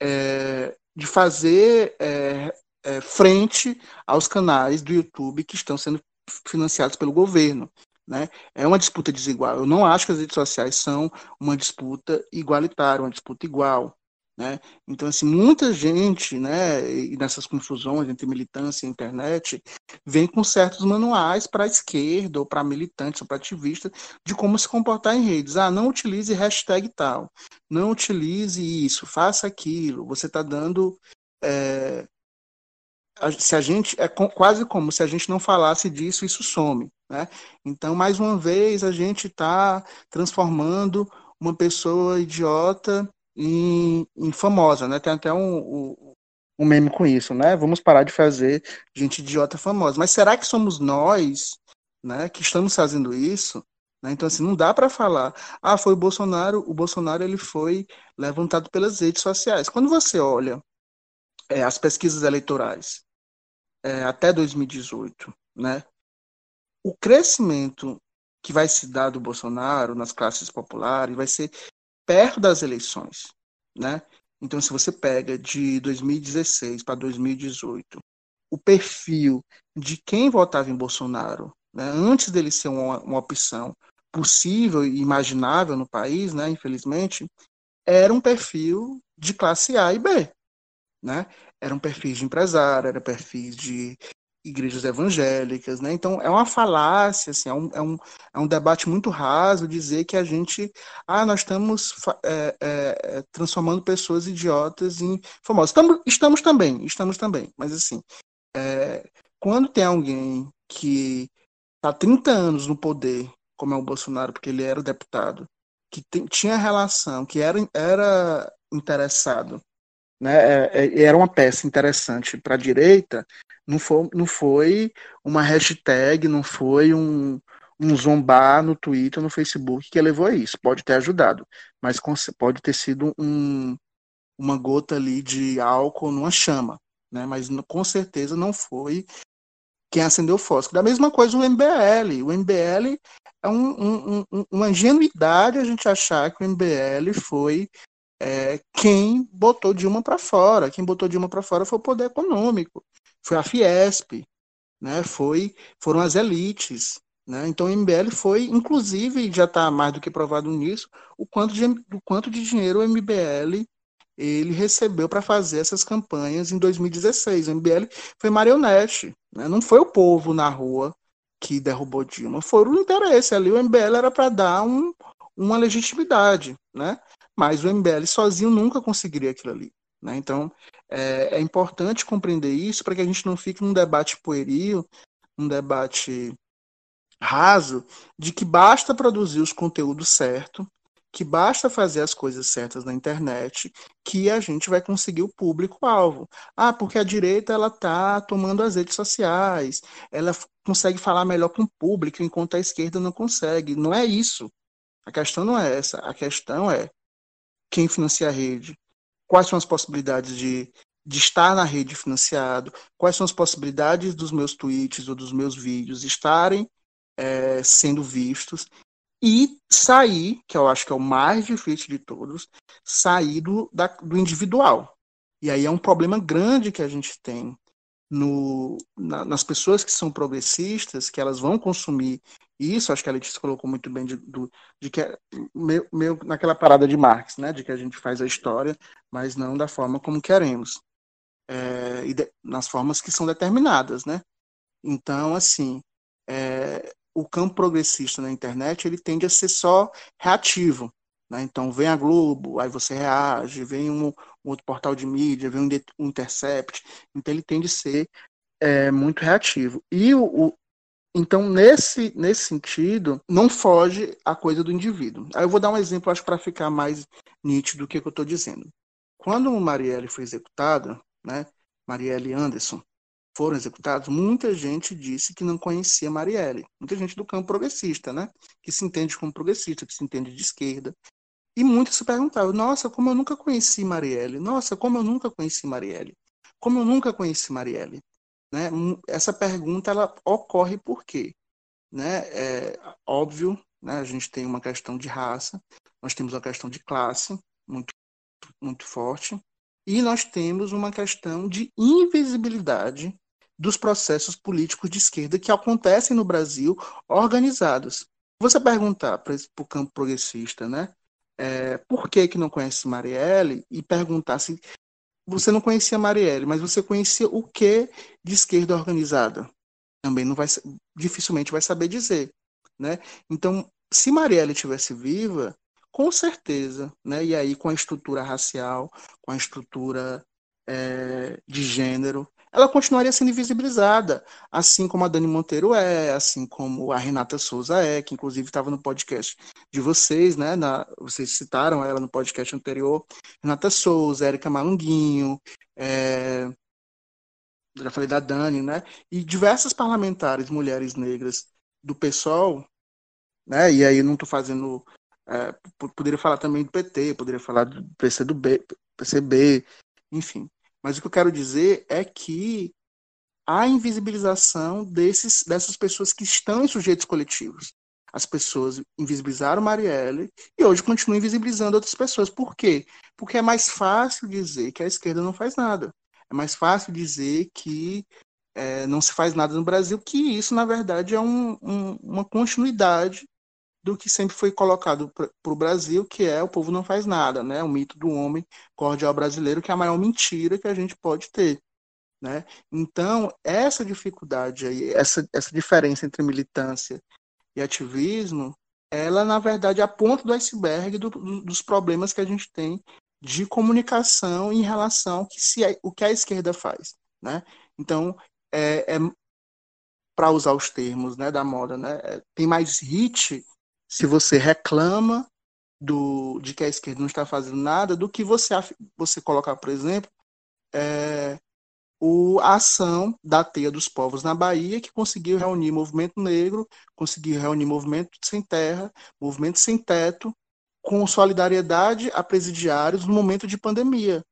é, de fazer é, é, frente aos canais do YouTube que estão sendo financiados pelo governo. Né? É uma disputa desigual. Eu não acho que as redes sociais são uma disputa igualitária, uma disputa igual. Né? Então, assim, muita gente, né, e nessas confusões entre militância e internet, vem com certos manuais para a esquerda, ou para militantes, ou para ativistas, de como se comportar em redes. Ah, não utilize hashtag tal, não utilize isso, faça aquilo. Você está dando. É, se a gente é quase como se a gente não falasse disso, isso some, né? Então, mais uma vez, a gente está transformando uma pessoa idiota em, famosa, né? Tem até um, um, um, meme com isso, né? Vamos parar de fazer gente idiota famosa. Mas será que somos nós, né, que estamos fazendo isso? Né? Então, assim, não dá para falar, ah, foi o Bolsonaro, o Bolsonaro ele foi levantado pelas redes sociais. Quando você olha é, as pesquisas eleitorais é, até 2018, né, o crescimento que vai se dar do Bolsonaro nas classes populares vai ser perto das eleições, né? Então, se você pega de 2016 para 2018, o perfil de quem votava em Bolsonaro, né, antes dele ser uma, uma opção possível e imaginável no país, né, infelizmente, era um perfil de classe A e B, né? Eram perfis de empresário, era perfis de igrejas evangélicas, né? Então é uma falácia, assim, é um, é, um, é um debate muito raso dizer que a gente, ah, nós estamos é, é, é, transformando pessoas idiotas em famosas. Estamos, estamos também, estamos também, mas assim, é, quando tem alguém que está 30 anos no poder, como é o Bolsonaro, porque ele era deputado, que tem, tinha relação, que era, era interessado né, é, é, era uma peça interessante para a direita, não foi, não foi uma hashtag, não foi um, um zombar no Twitter, no Facebook que levou a isso. Pode ter ajudado, mas pode ter sido um, uma gota ali de álcool numa chama, né? Mas com certeza não foi quem acendeu o fósforo. Da mesma coisa o MBL. O MBL é um, um, um, uma ingenuidade a gente achar que o MBL foi é, quem botou Dilma para fora. Quem botou Dilma para fora foi o poder econômico, foi a Fiesp, né? Foi, foram as elites. Né? Então o MBL foi, inclusive, já está mais do que provado nisso, o quanto de, o quanto de dinheiro o MBL ele recebeu para fazer essas campanhas em 2016. O MBL foi marionete, né? não foi o povo na rua que derrubou Dilma, foi o interesse ali. O MBL era para dar um, uma legitimidade, né? Mas o MBL sozinho nunca conseguiria aquilo ali. Né? Então, é, é importante compreender isso para que a gente não fique num debate pueril, um debate raso, de que basta produzir os conteúdos certos, que basta fazer as coisas certas na internet, que a gente vai conseguir o público-alvo. Ah, porque a direita ela está tomando as redes sociais, ela consegue falar melhor com o público, enquanto a esquerda não consegue. Não é isso. A questão não é essa. A questão é quem financia a rede, quais são as possibilidades de, de estar na rede financiado, quais são as possibilidades dos meus tweets ou dos meus vídeos estarem é, sendo vistos e sair, que eu acho que é o mais difícil de todos, sair do, da, do individual. E aí é um problema grande que a gente tem no, na, nas pessoas que são progressistas, que elas vão consumir isso, acho que a Letícia colocou muito bem de, do, de que é meio, meio naquela parada de Marx, né, de que a gente faz a história, mas não da forma como queremos, é, e de, nas formas que são determinadas, né. Então, assim, é, o campo progressista na internet ele tende a ser só reativo, né? Então, vem a Globo, aí você reage, vem um, um outro portal de mídia, vem um, um, Intercept. Então, ele tende a ser é, muito reativo. E o, o, então, nesse, nesse sentido, não foge a coisa do indivíduo. Aí eu vou dar um exemplo, acho, para ficar mais nítido do que, que eu estou dizendo. Quando o Marielle foi executada, né, Marielle Anderson, foram executados, muita gente disse que não conhecia Marielle. Muita gente do campo progressista, né? Que se entende como progressista, que se entende de esquerda. E muitos se perguntavam: nossa, como eu nunca conheci Marielle? Nossa, como eu nunca conheci Marielle? Como eu nunca conheci Marielle? Né? Essa pergunta ela ocorre por quê? Né? É óbvio, né? a gente tem uma questão de raça, nós temos uma questão de classe muito, muito forte, e nós temos uma questão de invisibilidade dos processos políticos de esquerda que acontecem no Brasil organizados. Você perguntar para o campo progressista, né, é, por que, que não conhece Marielle, e perguntar se você não conhecia Marielle, mas você conhecia o que de esquerda organizada, também não vai dificilmente vai saber dizer, né? Então, se Marielle tivesse viva, com certeza, né? E aí com a estrutura racial, com a estrutura é, de gênero, ela continuaria sendo invisibilizada, assim como a Dani Monteiro é, assim como a Renata Souza é, que inclusive estava no podcast de vocês, né? Na, vocês citaram ela no podcast anterior. Renata Souza, Érica Malunguinho, é, já falei da Dani, né? E diversas parlamentares, mulheres negras do PSOL, né? E aí não estou fazendo. É, poderia falar também do PT, poderia falar do PCB, PCB, enfim. Mas o que eu quero dizer é que há invisibilização desses, dessas pessoas que estão em sujeitos coletivos. As pessoas invisibilizaram Marielle e hoje continuam invisibilizando outras pessoas. Por quê? Porque é mais fácil dizer que a esquerda não faz nada. É mais fácil dizer que é, não se faz nada no Brasil, que isso, na verdade, é um, um, uma continuidade do que sempre foi colocado para o Brasil, que é o povo não faz nada, né? O mito do homem cordial brasileiro, que é a maior mentira que a gente pode ter. Né? Então, essa dificuldade aí, essa, essa diferença entre militância e ativismo, ela, na verdade, é a ponta do iceberg do, do, dos problemas que a gente tem de comunicação em relação ao que, se, o que a esquerda faz. Né? Então, é, é para usar os termos né, da moda, né, é, tem mais hit se você reclama do, de que a esquerda não está fazendo nada, do que você, você colocar, por exemplo, é, o, a ação da Teia dos Povos na Bahia, que conseguiu reunir movimento negro, conseguiu reunir movimento sem terra, movimento sem teto, com solidariedade a presidiários no momento de pandemia.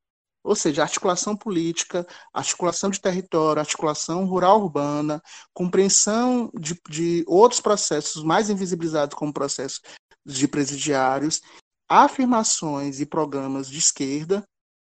Ou seja, articulação política, articulação de território, articulação rural-urbana, compreensão de, de outros processos mais invisibilizados como processos de presidiários, afirmações e programas de esquerda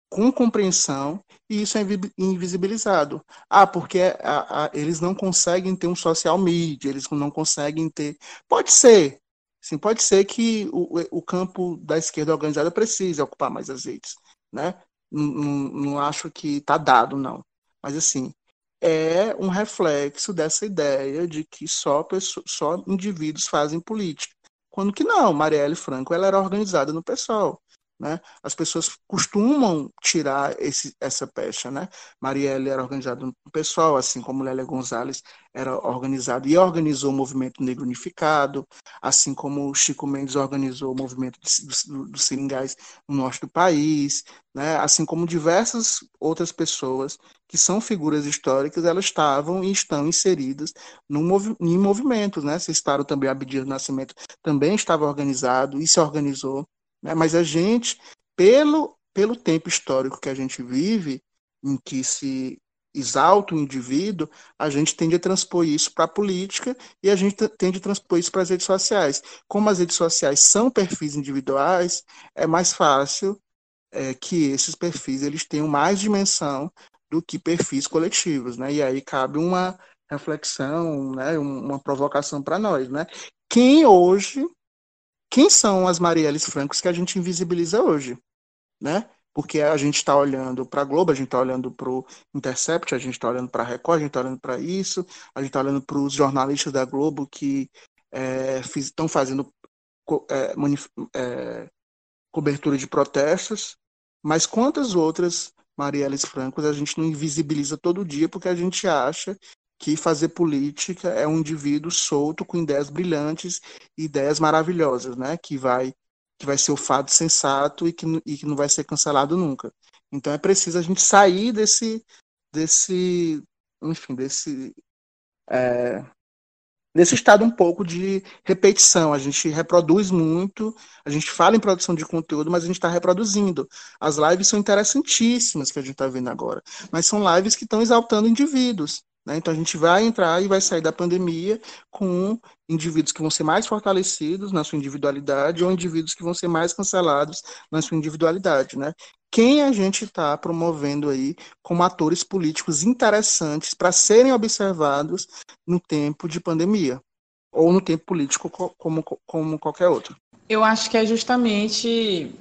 com compreensão e isso é invisibilizado. Ah, porque a, a, eles não conseguem ter um social media, eles não conseguem ter. Pode ser, sim, pode ser que o, o campo da esquerda organizada precise ocupar mais redes, né? Não, não acho que está dado, não. Mas, assim, é um reflexo dessa ideia de que só, pessoas, só indivíduos fazem política. Quando que não, Marielle Franco ela era organizada no PSOL. Né? As pessoas costumam tirar esse, essa pecha. Né? Marielle era organizada no pessoal, assim como Lélia Gonzalez era organizado e organizou o movimento negro unificado, assim como Chico Mendes organizou o movimento dos do, do seringais no norte do país, né? assim como diversas outras pessoas que são figuras históricas, elas estavam e estão inseridas no movi em movimentos. Né? Citaram também Abdias Nascimento, também estava organizado e se organizou né? Mas a gente, pelo, pelo tempo histórico que a gente vive, em que se exalta o indivíduo, a gente tende a transpor isso para a política e a gente tende a transpor isso para as redes sociais. Como as redes sociais são perfis individuais, é mais fácil é, que esses perfis eles tenham mais dimensão do que perfis coletivos, né? E aí cabe uma reflexão, né? Uma provocação para nós, né? Quem hoje quem são as Marielles Francos que a gente invisibiliza hoje, né? Porque a gente está olhando para a Globo, a gente está olhando para o Intercept, a gente está olhando para a Record, a gente está olhando para isso, a gente está olhando para os jornalistas da Globo que estão é, fazendo é, é, cobertura de protestos, mas quantas outras Marielles Francos a gente não invisibiliza todo dia porque a gente acha que fazer política é um indivíduo solto com ideias brilhantes, ideias maravilhosas, né? Que vai que vai ser o fato sensato e que, e que não vai ser cancelado nunca. Então é preciso a gente sair desse, desse, enfim, desse, é, desse estado um pouco de repetição. A gente reproduz muito, a gente fala em produção de conteúdo, mas a gente está reproduzindo. As lives são interessantíssimas que a gente está vendo agora, mas são lives que estão exaltando indivíduos. Né? Então a gente vai entrar e vai sair da pandemia com indivíduos que vão ser mais fortalecidos na sua individualidade ou indivíduos que vão ser mais cancelados na sua individualidade. Né? Quem a gente está promovendo aí como atores políticos interessantes para serem observados no tempo de pandemia ou no tempo político como, como qualquer outro? Eu acho que é justamente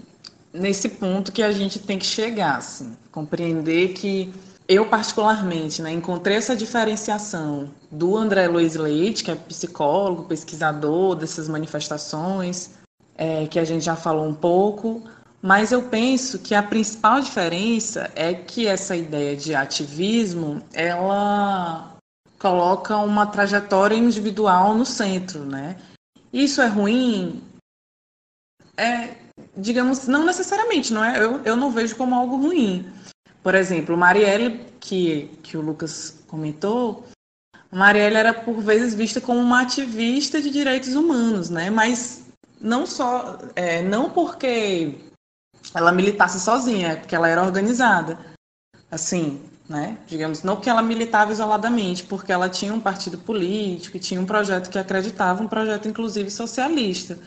nesse ponto que a gente tem que chegar, assim, compreender que eu, particularmente, né, encontrei essa diferenciação do André Luiz Leite, que é psicólogo, pesquisador dessas manifestações, é, que a gente já falou um pouco, mas eu penso que a principal diferença é que essa ideia de ativismo, ela coloca uma trajetória individual no centro, né? Isso é ruim? É, digamos, não necessariamente, não é? Eu, eu não vejo como algo ruim por exemplo, Marielle, que, que o Lucas comentou, Marielle era por vezes vista como uma ativista de direitos humanos, né? Mas não só, é, não porque ela militasse sozinha, é porque ela era organizada, assim, né? Digamos, não porque ela militava isoladamente, porque ela tinha um partido político, tinha um projeto que acreditava, um projeto inclusive socialista.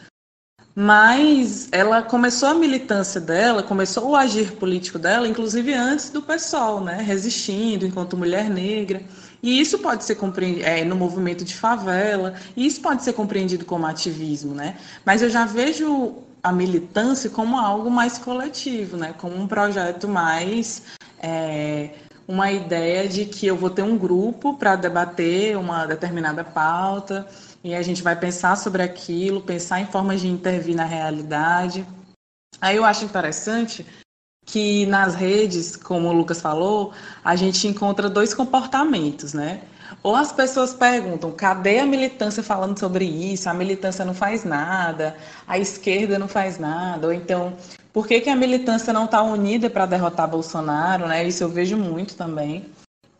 Mas ela começou a militância dela, começou o agir político dela, inclusive antes do PSOL, né? Resistindo enquanto mulher negra. E isso pode ser compreendido é, no movimento de favela, e isso pode ser compreendido como ativismo, né? Mas eu já vejo a militância como algo mais coletivo, né? Como um projeto mais é, uma ideia de que eu vou ter um grupo para debater uma determinada pauta e a gente vai pensar sobre aquilo, pensar em formas de intervir na realidade. Aí eu acho interessante que nas redes, como o Lucas falou, a gente encontra dois comportamentos, né? Ou as pessoas perguntam, cadê a militância falando sobre isso? A militância não faz nada, a esquerda não faz nada, ou então, por que, que a militância não está unida para derrotar Bolsonaro, né? Isso eu vejo muito também.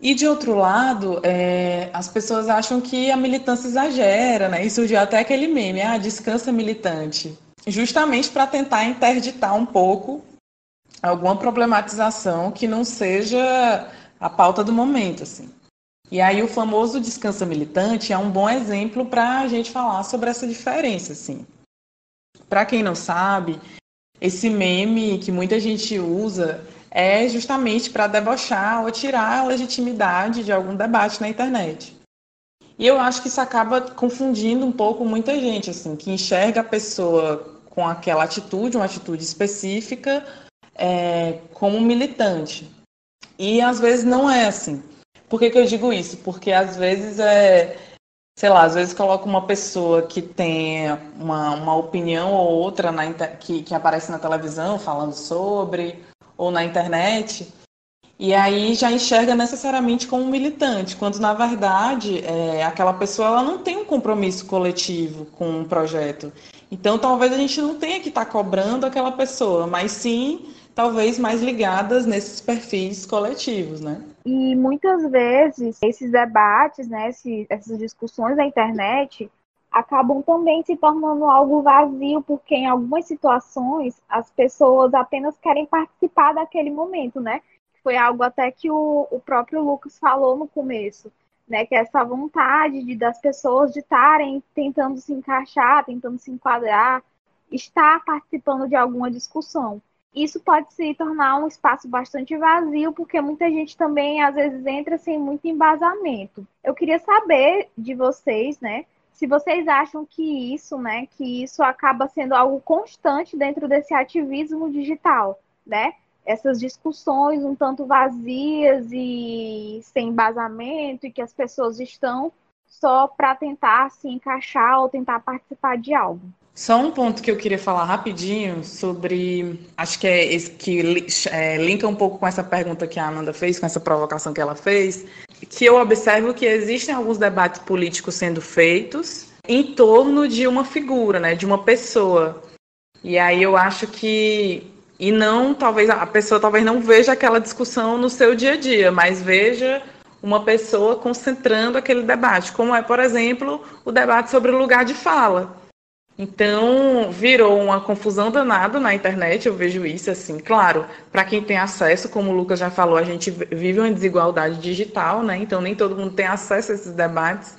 E de outro lado, é, as pessoas acham que a militância exagera, né? E surgiu até aquele meme, ah, descansa militante. Justamente para tentar interditar um pouco alguma problematização que não seja a pauta do momento, assim. E aí o famoso descansa militante é um bom exemplo para a gente falar sobre essa diferença, assim. Para quem não sabe, esse meme que muita gente usa é justamente para debochar ou tirar a legitimidade de algum debate na internet. E eu acho que isso acaba confundindo um pouco muita gente, assim, que enxerga a pessoa com aquela atitude, uma atitude específica, é, como militante. E às vezes não é assim. Por que, que eu digo isso? Porque às vezes é, sei lá, às vezes coloca uma pessoa que tem uma, uma opinião ou outra na, que, que aparece na televisão falando sobre, ou na internet, e aí já enxerga necessariamente como militante, quando na verdade é, aquela pessoa ela não tem um compromisso coletivo com um projeto. Então talvez a gente não tenha que estar tá cobrando aquela pessoa, mas sim talvez mais ligadas nesses perfis coletivos, né? E muitas vezes esses debates, né, essas discussões na internet, acabam também se tornando algo vazio, porque em algumas situações as pessoas apenas querem participar daquele momento, né? Foi algo até que o, o próprio Lucas falou no começo, né? Que essa vontade de, das pessoas de estarem tentando se encaixar, tentando se enquadrar, estar participando de alguma discussão. Isso pode se tornar um espaço bastante vazio, porque muita gente também às vezes entra sem muito embasamento. Eu queria saber de vocês, né? Se vocês acham que isso, né, que isso acaba sendo algo constante dentro desse ativismo digital, né? Essas discussões um tanto vazias e sem embasamento e que as pessoas estão só para tentar se encaixar ou tentar participar de algo. Só um ponto que eu queria falar rapidinho sobre, acho que é esse que é, linka um pouco com essa pergunta que a Amanda fez, com essa provocação que ela fez, que eu observo que existem alguns debates políticos sendo feitos em torno de uma figura, né, de uma pessoa. E aí eu acho que e não talvez a pessoa talvez não veja aquela discussão no seu dia a dia, mas veja uma pessoa concentrando aquele debate, como é, por exemplo, o debate sobre o lugar de fala. Então, virou uma confusão danada na internet, eu vejo isso assim. Claro, para quem tem acesso, como o Lucas já falou, a gente vive uma desigualdade digital, né? Então, nem todo mundo tem acesso a esses debates.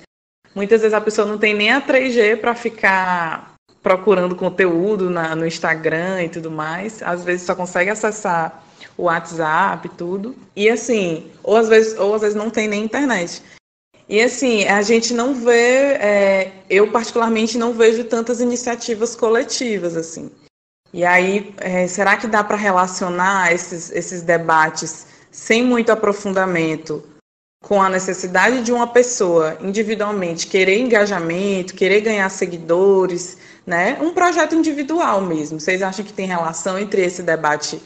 Muitas vezes a pessoa não tem nem a 3G para ficar procurando conteúdo na, no Instagram e tudo mais. Às vezes só consegue acessar o WhatsApp e tudo. E assim, ou às vezes, ou às vezes não tem nem internet. E assim, a gente não vê, é, eu particularmente não vejo tantas iniciativas coletivas assim. E aí, é, será que dá para relacionar esses, esses debates sem muito aprofundamento com a necessidade de uma pessoa individualmente querer engajamento, querer ganhar seguidores, né? Um projeto individual mesmo. Vocês acham que tem relação entre esse debate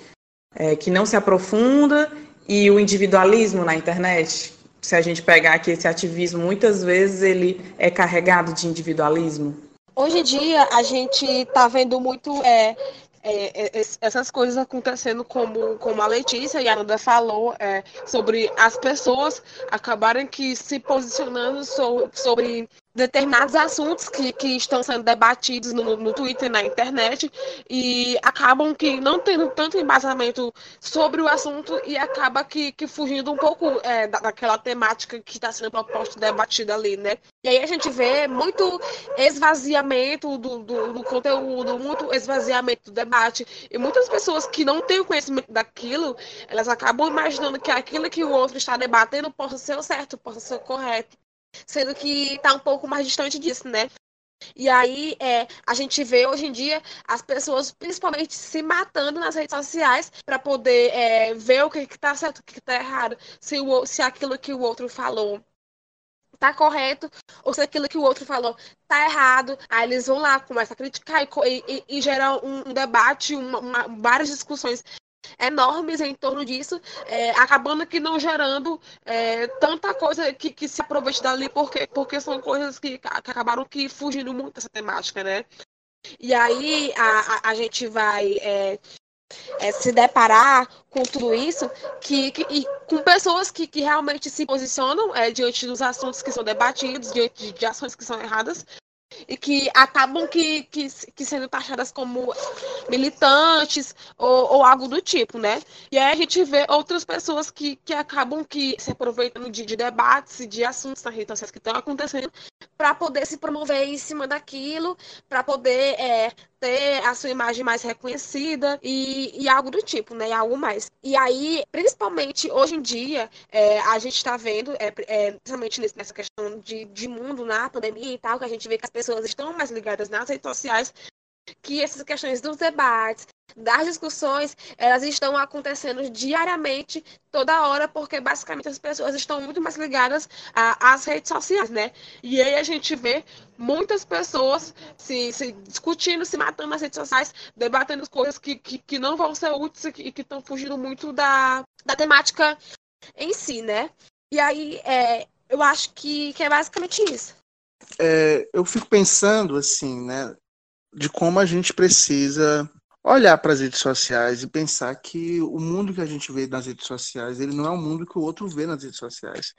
é, que não se aprofunda e o individualismo na internet? Se a gente pegar aqui esse ativismo, muitas vezes ele é carregado de individualismo? Hoje em dia, a gente está vendo muito é, é, é, essas coisas acontecendo como, como a Letícia e a Nanda falou, é, sobre as pessoas acabarem que se posicionando so, sobre determinados assuntos que, que estão sendo debatidos no, no Twitter, na internet, e acabam que não tendo tanto embasamento sobre o assunto e acaba que, que fugindo um pouco é, da, daquela temática que está sendo proposta debatida ali, né? E aí a gente vê muito esvaziamento do, do, do conteúdo, muito esvaziamento do debate, e muitas pessoas que não têm conhecimento daquilo, elas acabam imaginando que aquilo que o outro está debatendo possa ser o certo, possa ser o correto sendo que está um pouco mais distante disso, né? E aí é, a gente vê hoje em dia as pessoas principalmente se matando nas redes sociais para poder é, ver o que está certo, o que está errado, se, o, se aquilo que o outro falou tá correto ou se aquilo que o outro falou tá errado. Aí eles vão lá, começam a criticar e, e, e geram um, um debate, uma, uma, várias discussões enormes em torno disso, é, acabando que não gerando é, tanta coisa que, que se aproveite dali, porque, porque são coisas que, que acabaram que fugindo muito dessa temática, né? E aí a, a, a gente vai é, é, se deparar com tudo isso que, que, e com pessoas que, que realmente se posicionam é, diante dos assuntos que são debatidos, diante de, de ações que são erradas, e que acabam que, que, que sendo taxadas como militantes ou, ou, algo do tipo, né? E aí a gente vê outras pessoas que, que acabam que se aproveitando de, de debates e de assuntos nas redes sociais que estão acontecendo para poder se promover em cima daquilo, para poder é, ter a sua imagem mais reconhecida e, e, algo do tipo, né? E algo mais. E aí, principalmente hoje em dia, é, a gente está vendo, é, é, principalmente nessa questão de, de mundo na pandemia e tal, que a gente vê que as pessoas estão mais ligadas nas redes sociais, que essas questões dos debates, das discussões, elas estão acontecendo diariamente, toda hora, porque basicamente as pessoas estão muito mais ligadas às redes sociais, né? E aí a gente vê muitas pessoas se, se discutindo, se matando nas redes sociais, debatendo coisas que, que, que não vão ser úteis e que estão fugindo muito da, da temática em si, né? E aí é, eu acho que, que é basicamente isso. É, eu fico pensando assim, né, de como a gente precisa olhar para as redes sociais e pensar que o mundo que a gente vê nas redes sociais, ele não é o mundo que o outro vê nas redes sociais.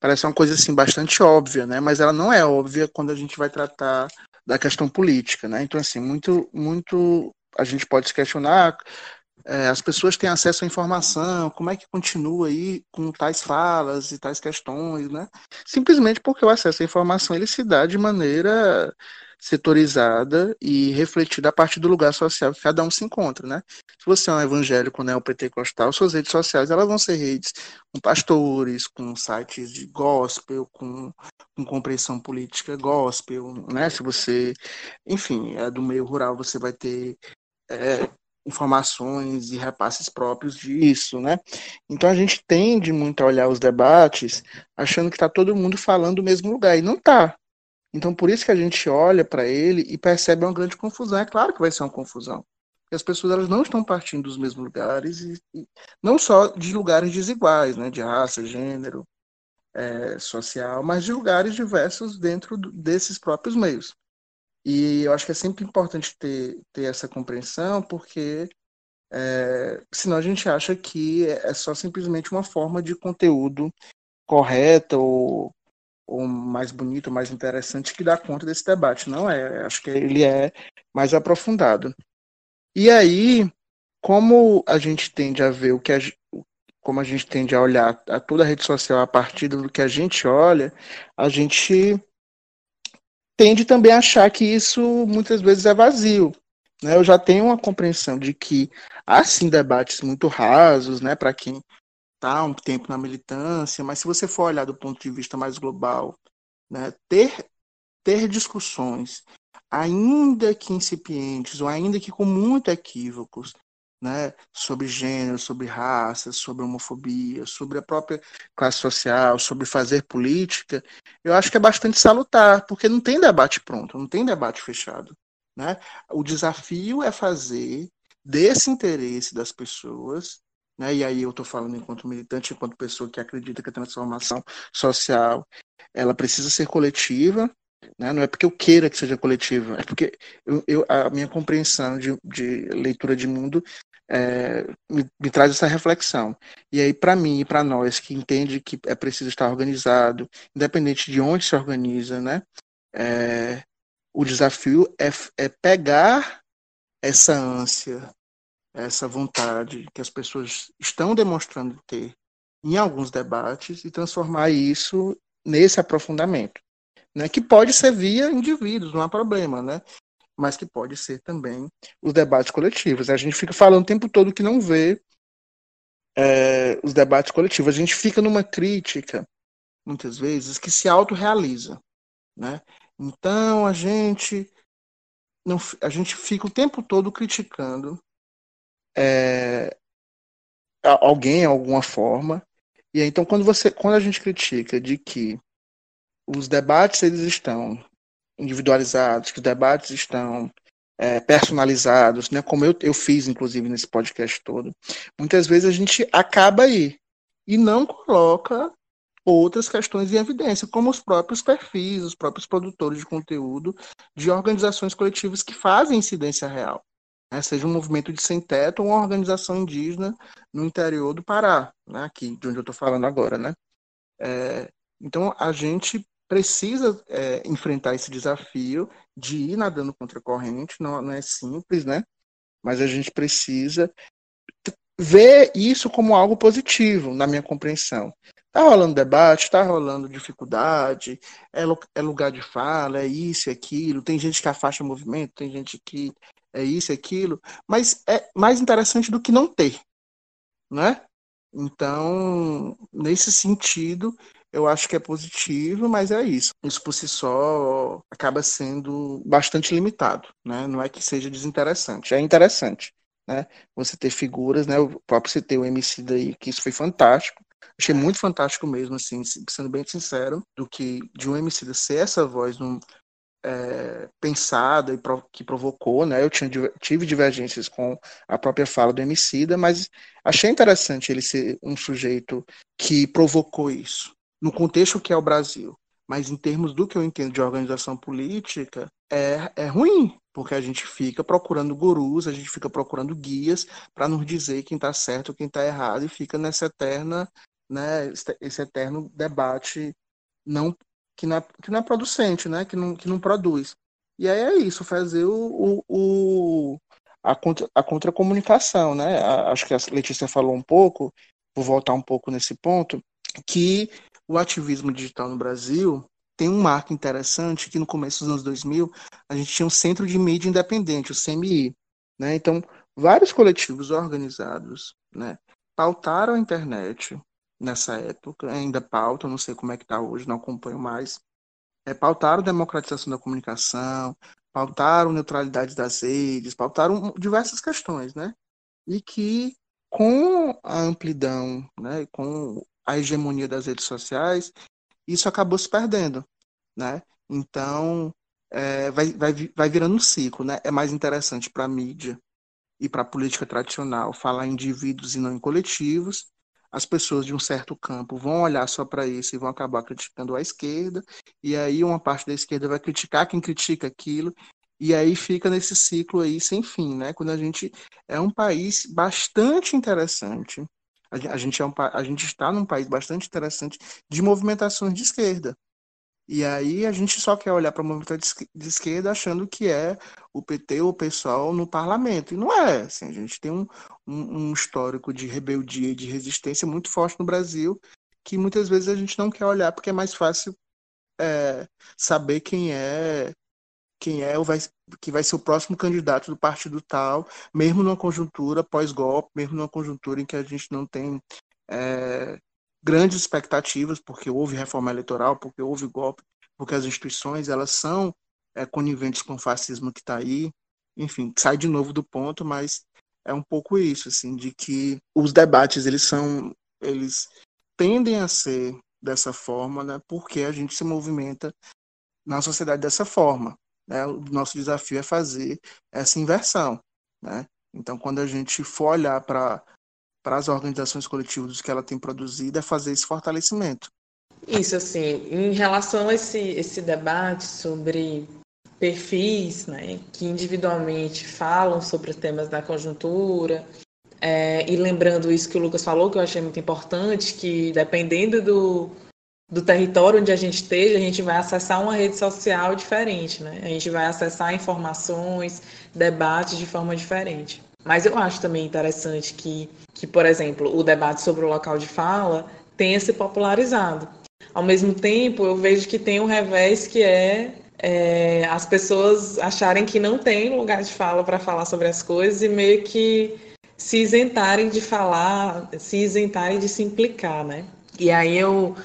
Parece uma coisa assim bastante óbvia, né? Mas ela não é óbvia quando a gente vai tratar da questão política, né? Então assim, muito muito a gente pode se questionar é, as pessoas têm acesso à informação, como é que continua aí com tais falas e tais questões, né? Simplesmente porque o acesso à informação ele se dá de maneira setorizada e refletida a partir do lugar social que cada um se encontra, né? Se você é um evangélico neopentecostal, suas redes sociais elas vão ser redes com pastores, com sites de gospel, com, com compreensão política gospel, né? Se você, enfim, é do meio rural, você vai ter é, informações e repasses próprios disso, né? Então a gente tende muito a olhar os debates achando que está todo mundo falando do mesmo lugar, e não está. Então, por isso que a gente olha para ele e percebe uma grande confusão. É claro que vai ser uma confusão. Porque as pessoas elas não estão partindo dos mesmos lugares, e, e não só de lugares desiguais, né, de raça, gênero, é, social, mas de lugares diversos dentro do, desses próprios meios. E eu acho que é sempre importante ter, ter essa compreensão, porque é, senão a gente acha que é só simplesmente uma forma de conteúdo correta ou, ou mais bonito, mais interessante que dá conta desse debate. Não é, acho que ele é mais aprofundado. E aí, como a gente tende a ver o que a, como a gente tende a olhar a toda a rede social a partir do que a gente olha, a gente tende também a achar que isso muitas vezes é vazio. Né? Eu já tenho uma compreensão de que há sim debates muito rasos, né, para quem está um tempo na militância, mas se você for olhar do ponto de vista mais global, né, ter, ter discussões, ainda que incipientes, ou ainda que com muito equívocos, né, sobre gênero, sobre raça, sobre homofobia, sobre a própria classe social, sobre fazer política, eu acho que é bastante salutar, porque não tem debate pronto, não tem debate fechado. Né? O desafio é fazer desse interesse das pessoas, né? e aí eu estou falando enquanto militante, enquanto pessoa que acredita que a transformação social ela precisa ser coletiva, né? Não é porque eu queira que seja coletiva, é porque eu, eu a minha compreensão de, de leitura de mundo é, me, me, traz essa reflexão. E aí, para mim e para nós que entende que é preciso estar organizado, independente de onde se organiza, né? É, o desafio é, é pegar essa ânsia, essa vontade que as pessoas estão demonstrando ter em alguns debates e transformar isso nesse aprofundamento né, que pode ser via indivíduos, não há problema, né? mas que pode ser também os debates coletivos. A gente fica falando o tempo todo que não vê é, os debates coletivos. A gente fica numa crítica, muitas vezes, que se autorrealiza. Né? Então a gente não, a gente fica o tempo todo criticando é, alguém, alguma forma. E aí, então, quando, você, quando a gente critica de que os debates eles estão individualizados, que os debates estão é, personalizados, né, como eu, eu fiz, inclusive, nesse podcast todo, muitas vezes a gente acaba aí e não coloca outras questões em evidência, como os próprios perfis, os próprios produtores de conteúdo de organizações coletivas que fazem incidência real. Né, seja um movimento de sem teto ou uma organização indígena no interior do Pará, né, aqui de onde eu estou falando agora. Né? É, então, a gente precisa é, enfrentar esse desafio de ir nadando contra a corrente, não, não é simples, né? Mas a gente precisa ver isso como algo positivo, na minha compreensão. Tá rolando debate, tá rolando dificuldade, é, é lugar de fala, é isso e aquilo, tem gente que afasta o movimento, tem gente que é isso e aquilo, mas é mais interessante do que não ter, né? Então, nesse sentido, eu acho que é positivo, mas é isso. Isso por si só acaba sendo bastante limitado, né? Não é que seja desinteressante, é interessante, né? Você ter figuras, né? O próprio citei o MC daí, que isso foi fantástico. Achei muito fantástico mesmo, assim, sendo bem sincero, do que de um MC ser essa voz num, é, pensada e que provocou, né? Eu tinha, tive divergências com a própria fala do Emicida, mas achei interessante ele ser um sujeito que provocou isso, no contexto que é o Brasil. Mas em termos do que eu entendo de organização política, é, é ruim, porque a gente fica procurando gurus, a gente fica procurando guias para nos dizer quem está certo, quem está errado, e fica nessa eterna, né, esse eterno debate não que não é, que não é producente, né, que não, que não produz. E aí é isso, fazer o, o, o a, contra, a contracomunicação, né? Acho que a Letícia falou um pouco, vou voltar um pouco nesse ponto, que o ativismo digital no Brasil tem um marco interessante que no começo dos anos 2000 a gente tinha um centro de mídia independente, o CMI, né? Então, vários coletivos organizados, né, pautaram a internet nessa época, ainda pautam, não sei como é que está hoje, não acompanho mais, é, pautaram democratização da comunicação, pautaram neutralidade das redes, pautaram diversas questões, né? E que com a amplidão, né, com a hegemonia das redes sociais, isso acabou se perdendo, né? Então, é, vai, vai, vai virando um ciclo, né? É mais interessante para a mídia e para a política tradicional falar em indivíduos e não em coletivos. As pessoas de um certo campo vão olhar só para isso e vão acabar criticando a esquerda, e aí uma parte da esquerda vai criticar quem critica aquilo, E aí fica nesse ciclo aí sem fim, né? Quando a gente é um país bastante interessante, a gente, é um, a gente está num país bastante interessante de movimentações de esquerda. E aí a gente só quer olhar para o movimento de esquerda achando que é o PT ou o pessoal no parlamento. E não é. Assim, a gente tem um, um, um histórico de rebeldia e de resistência muito forte no Brasil que muitas vezes a gente não quer olhar porque é mais fácil é, saber quem é quem é o vai, que vai ser o próximo candidato do partido tal, mesmo numa conjuntura pós-golpe, mesmo numa conjuntura em que a gente não tem é, grandes expectativas, porque houve reforma eleitoral, porque houve golpe, porque as instituições elas são é, coniventes com o fascismo que está aí. Enfim, sai de novo do ponto, mas é um pouco isso, assim, de que os debates eles são, eles tendem a ser dessa forma, né? Porque a gente se movimenta na sociedade dessa forma. Né? O nosso desafio é fazer essa inversão. Né? Então, quando a gente for olhar para para as organizações coletivas que ela tem produzido, é fazer esse fortalecimento. Isso, assim, em relação a esse, esse debate sobre perfis né, que individualmente falam sobre temas da conjuntura, é, e lembrando isso que o Lucas falou, que eu achei muito importante, que dependendo do, do território onde a gente esteja, a gente vai acessar uma rede social diferente, né? A gente vai acessar informações, debates de forma diferente. Mas eu acho também interessante que, que, por exemplo, o debate sobre o local de fala tenha se popularizado. Ao mesmo tempo, eu vejo que tem um revés que é, é as pessoas acharem que não tem lugar de fala para falar sobre as coisas e meio que se isentarem de falar, se isentarem de se implicar, né? E aí eu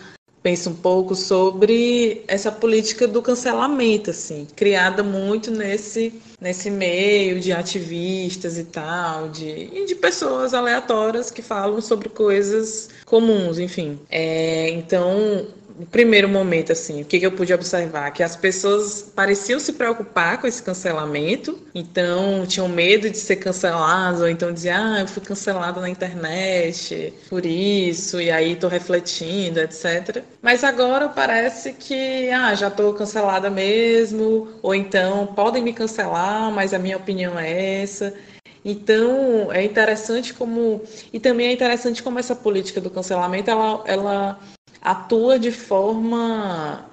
penso um pouco sobre essa política do cancelamento, assim, criada muito nesse, nesse meio de ativistas e tal, de, e de pessoas aleatórias que falam sobre coisas comuns, enfim. É, então, no primeiro momento, assim, o que, que eu pude observar? Que as pessoas pareciam se preocupar com esse cancelamento, então tinham medo de ser canceladas, ou então diziam, ah, eu fui cancelada na internet por isso, e aí tô refletindo, etc. Mas agora parece que, ah, já tô cancelada mesmo, ou então podem me cancelar, mas a minha opinião é essa. Então, é interessante como. E também é interessante como essa política do cancelamento ela, ela atua de forma,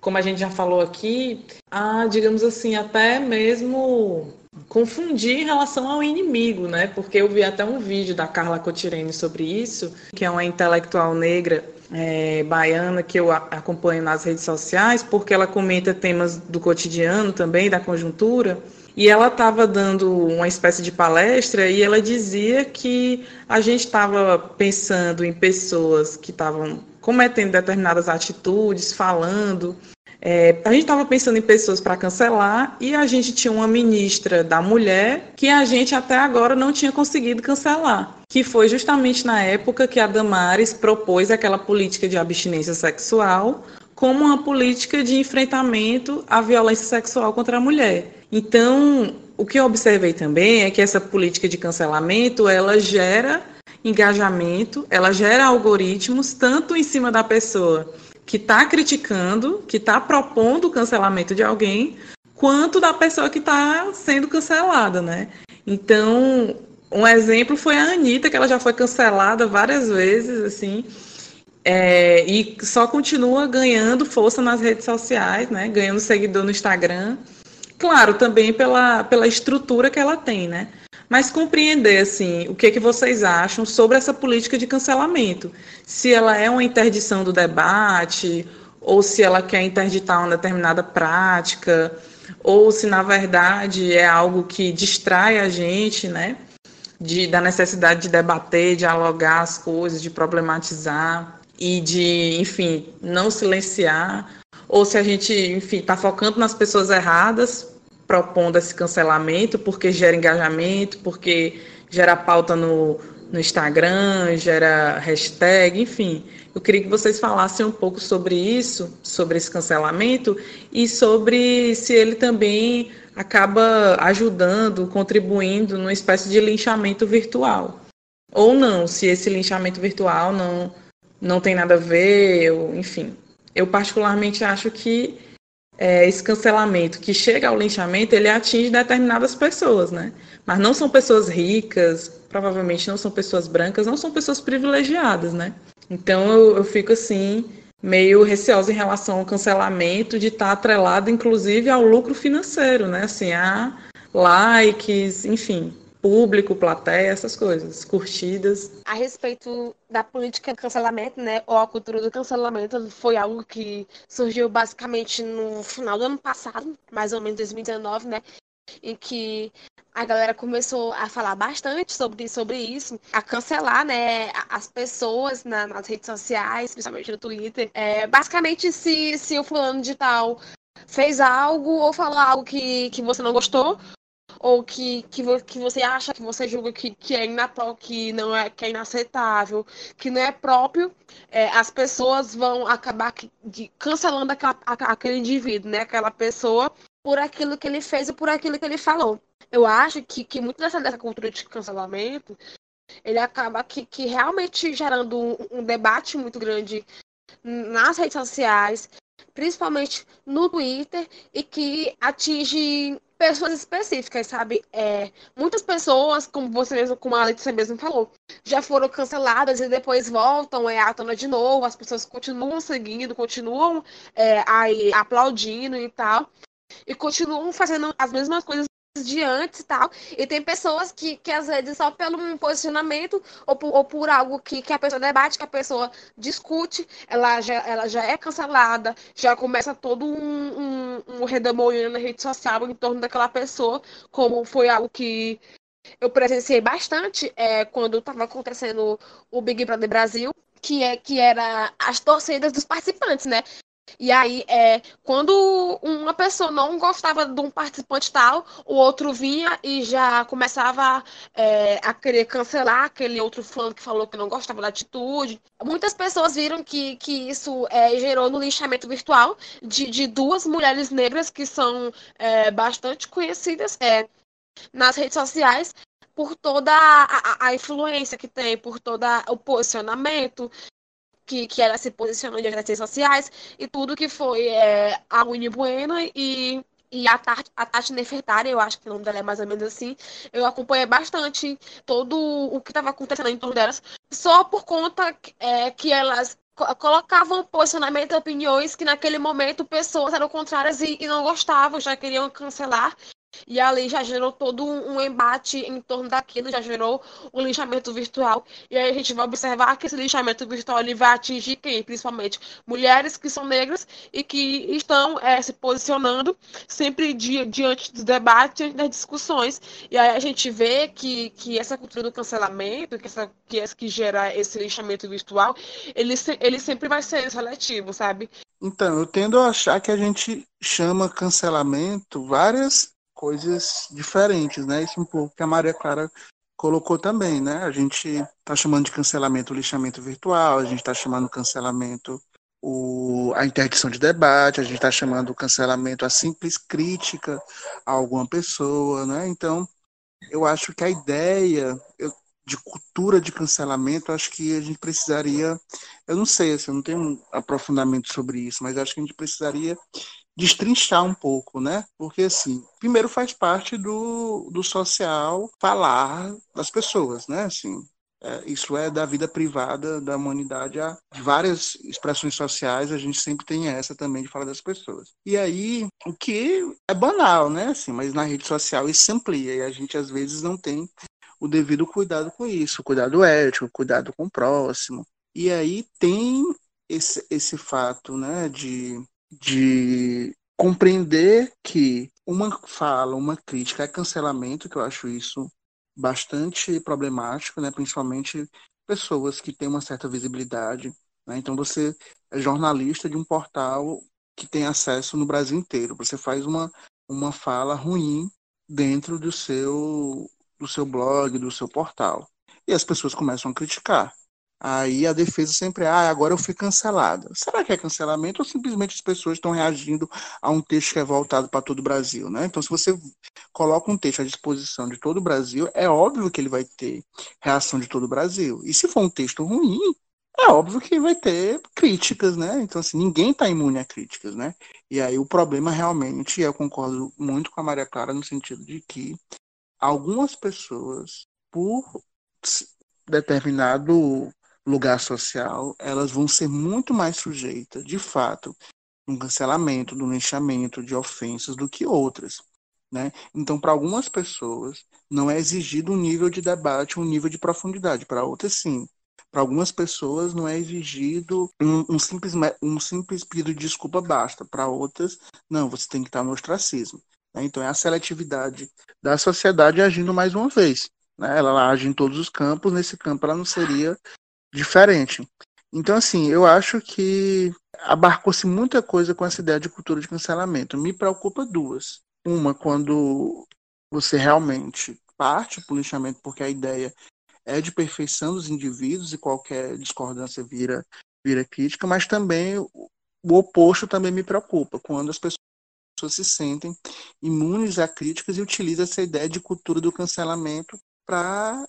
como a gente já falou aqui, a, digamos assim, até mesmo confundir em relação ao inimigo, né? Porque eu vi até um vídeo da Carla Cotirene sobre isso, que é uma intelectual negra é, baiana que eu acompanho nas redes sociais, porque ela comenta temas do cotidiano também, da conjuntura. E ela estava dando uma espécie de palestra e ela dizia que a gente estava pensando em pessoas que estavam cometendo determinadas atitudes, falando. É, a gente estava pensando em pessoas para cancelar e a gente tinha uma ministra da mulher que a gente até agora não tinha conseguido cancelar, que foi justamente na época que a Damares propôs aquela política de abstinência sexual como uma política de enfrentamento à violência sexual contra a mulher. Então, o que eu observei também é que essa política de cancelamento ela gera engajamento, ela gera algoritmos tanto em cima da pessoa que está criticando, que está propondo o cancelamento de alguém, quanto da pessoa que está sendo cancelada, né? Então, um exemplo foi a Anitta, que ela já foi cancelada várias vezes, assim, é, e só continua ganhando força nas redes sociais, né? Ganhando seguidor no Instagram. Claro, também pela, pela estrutura que ela tem, né? mas compreender assim o que, que vocês acham sobre essa política de cancelamento. Se ela é uma interdição do debate, ou se ela quer interditar uma determinada prática, ou se na verdade é algo que distrai a gente, né? De, da necessidade de debater, dialogar as coisas, de problematizar e de, enfim, não silenciar, ou se a gente, enfim, está focando nas pessoas erradas propondo esse cancelamento, porque gera engajamento, porque gera pauta no, no Instagram, gera hashtag, enfim. Eu queria que vocês falassem um pouco sobre isso, sobre esse cancelamento e sobre se ele também acaba ajudando, contribuindo numa espécie de linchamento virtual. Ou não, se esse linchamento virtual não, não tem nada a ver, ou, enfim. Eu particularmente acho que é, esse cancelamento que chega ao linchamento, ele atinge determinadas pessoas, né? Mas não são pessoas ricas, provavelmente não são pessoas brancas, não são pessoas privilegiadas, né? Então eu, eu fico assim, meio receosa em relação ao cancelamento de estar atrelado, inclusive, ao lucro financeiro, né? Assim, a likes, enfim, público, plateia, essas coisas, curtidas. A respeito da política de cancelamento, né, ou a cultura do cancelamento, foi algo que surgiu basicamente no final do ano passado, mais ou menos 2019, né, em que a galera começou a falar bastante sobre, sobre isso, a cancelar, né, as pessoas na, nas redes sociais, principalmente no Twitter. É, basicamente, se, se o fulano de tal fez algo ou falou algo que, que você não gostou, ou que, que, que você acha, que você julga que, que é inapro, que não é, que é inaceitável, que não é próprio, é, as pessoas vão acabar de, cancelando aquela, aquele indivíduo, né? Aquela pessoa por aquilo que ele fez e por aquilo que ele falou. Eu acho que, que muito dessa, dessa cultura de cancelamento ele acaba que, que realmente gerando um, um debate muito grande nas redes sociais, principalmente no Twitter, e que atinge pessoas específicas, sabe? É, muitas pessoas, como você mesmo, como a Letícia mesmo falou, já foram canceladas e depois voltam é, à tona de novo, as pessoas continuam seguindo, continuam é, aí aplaudindo e tal, e continuam fazendo as mesmas coisas de antes e tal. E tem pessoas que, que às vezes, só pelo posicionamento ou por, ou por algo que, que a pessoa debate, que a pessoa discute, ela já, ela já é cancelada, já começa todo um, um, um redemoinho na rede social em torno daquela pessoa, como foi algo que eu presenciei bastante é, quando estava acontecendo o Big Brother Brasil, que, é, que era as torcidas dos participantes, né? E aí, é, quando uma pessoa não gostava de um participante tal, o outro vinha e já começava é, a querer cancelar aquele outro fã que falou que não gostava da atitude. Muitas pessoas viram que, que isso é, gerou no linchamento virtual de, de duas mulheres negras que são é, bastante conhecidas é, nas redes sociais por toda a, a, influência que tem, por todo o posicionamento, que, que ela se posicionou nas redes sociais e tudo que foi é, a Winnie e, e a, Tati, a Tati Nefertari, eu acho que o nome dela é mais ou menos assim. Eu acompanhei bastante todo o que estava acontecendo em torno delas, só por conta é, que elas colocavam posicionamento e opiniões que naquele momento pessoas eram contrárias e, e não gostavam, já queriam cancelar. E ali já gerou todo um, embate em torno daquilo, já gerou um lixamento virtual. E aí a gente vai observar que esse lixamento virtual ele vai atingir quem? Principalmente mulheres que são negras e que estão é, se posicionando sempre di diante dos debates, das discussões. E aí a gente vê que, que essa cultura do cancelamento, que, essa, que, essa, que gera esse lixamento virtual, ele, ele sempre vai ser seletivo, sabe? Então, eu tendo a achar que a gente chama cancelamento várias coisas diferentes, né? Isso um pouco que a Maria Clara colocou também, né? A gente está chamando de cancelamento o lixamento virtual, a gente está chamando cancelamento o, a interdição de debate, a gente está chamando o cancelamento a simples crítica a alguma pessoa, né? Então, eu acho que a ideia eu, de cultura de cancelamento, acho que a gente precisaria, eu não sei, assim, eu não tenho um aprofundamento sobre isso, mas acho que a gente precisaria destrinchar um pouco, né? Porque, assim, primeiro faz parte do, do social falar das pessoas, né? Assim, é, isso é da vida privada da humanidade. Há várias expressões sociais, a gente sempre tem essa também de falar das pessoas. E aí, o que é banal, né? Assim, mas na rede social isso se amplia e a gente às vezes não tem o devido cuidado com isso, cuidado ético, cuidado com o próximo. E aí tem esse, esse fato, né, de de compreender que uma fala, uma crítica é cancelamento, que eu acho isso bastante problemático, né? principalmente pessoas que têm uma certa visibilidade. Né? Então, você é jornalista de um portal que tem acesso no Brasil inteiro. Você faz uma, uma fala ruim dentro do seu, do seu blog, do seu portal. E as pessoas começam a criticar. Aí a defesa sempre, ah, agora eu fui cancelada. Será que é cancelamento ou simplesmente as pessoas estão reagindo a um texto que é voltado para todo o Brasil, né? Então, se você coloca um texto à disposição de todo o Brasil, é óbvio que ele vai ter reação de todo o Brasil. E se for um texto ruim, é óbvio que vai ter críticas, né? Então, assim, ninguém está imune a críticas, né? E aí o problema realmente, eu concordo muito com a Maria Clara no sentido de que algumas pessoas, por determinado lugar social, elas vão ser muito mais sujeitas, de fato, um cancelamento, do linchamento, de ofensas do que outras. Né? Então, para algumas pessoas, não é exigido um nível de debate, um nível de profundidade. Para outras, sim. Para algumas pessoas, não é exigido um, um, simples, um simples pedido de desculpa basta. Para outras, não, você tem que estar no ostracismo. Né? Então, é a seletividade da sociedade agindo mais uma vez. Né? Ela age em todos os campos, nesse campo ela não seria diferente. Então, assim, eu acho que abarcou-se muita coisa com essa ideia de cultura de cancelamento. Me preocupa duas. Uma, quando você realmente parte para o lixamento porque a ideia é de perfeição dos indivíduos e qualquer discordância vira, vira crítica, mas também o oposto também me preocupa, quando as pessoas se sentem imunes a críticas e utilizam essa ideia de cultura do cancelamento para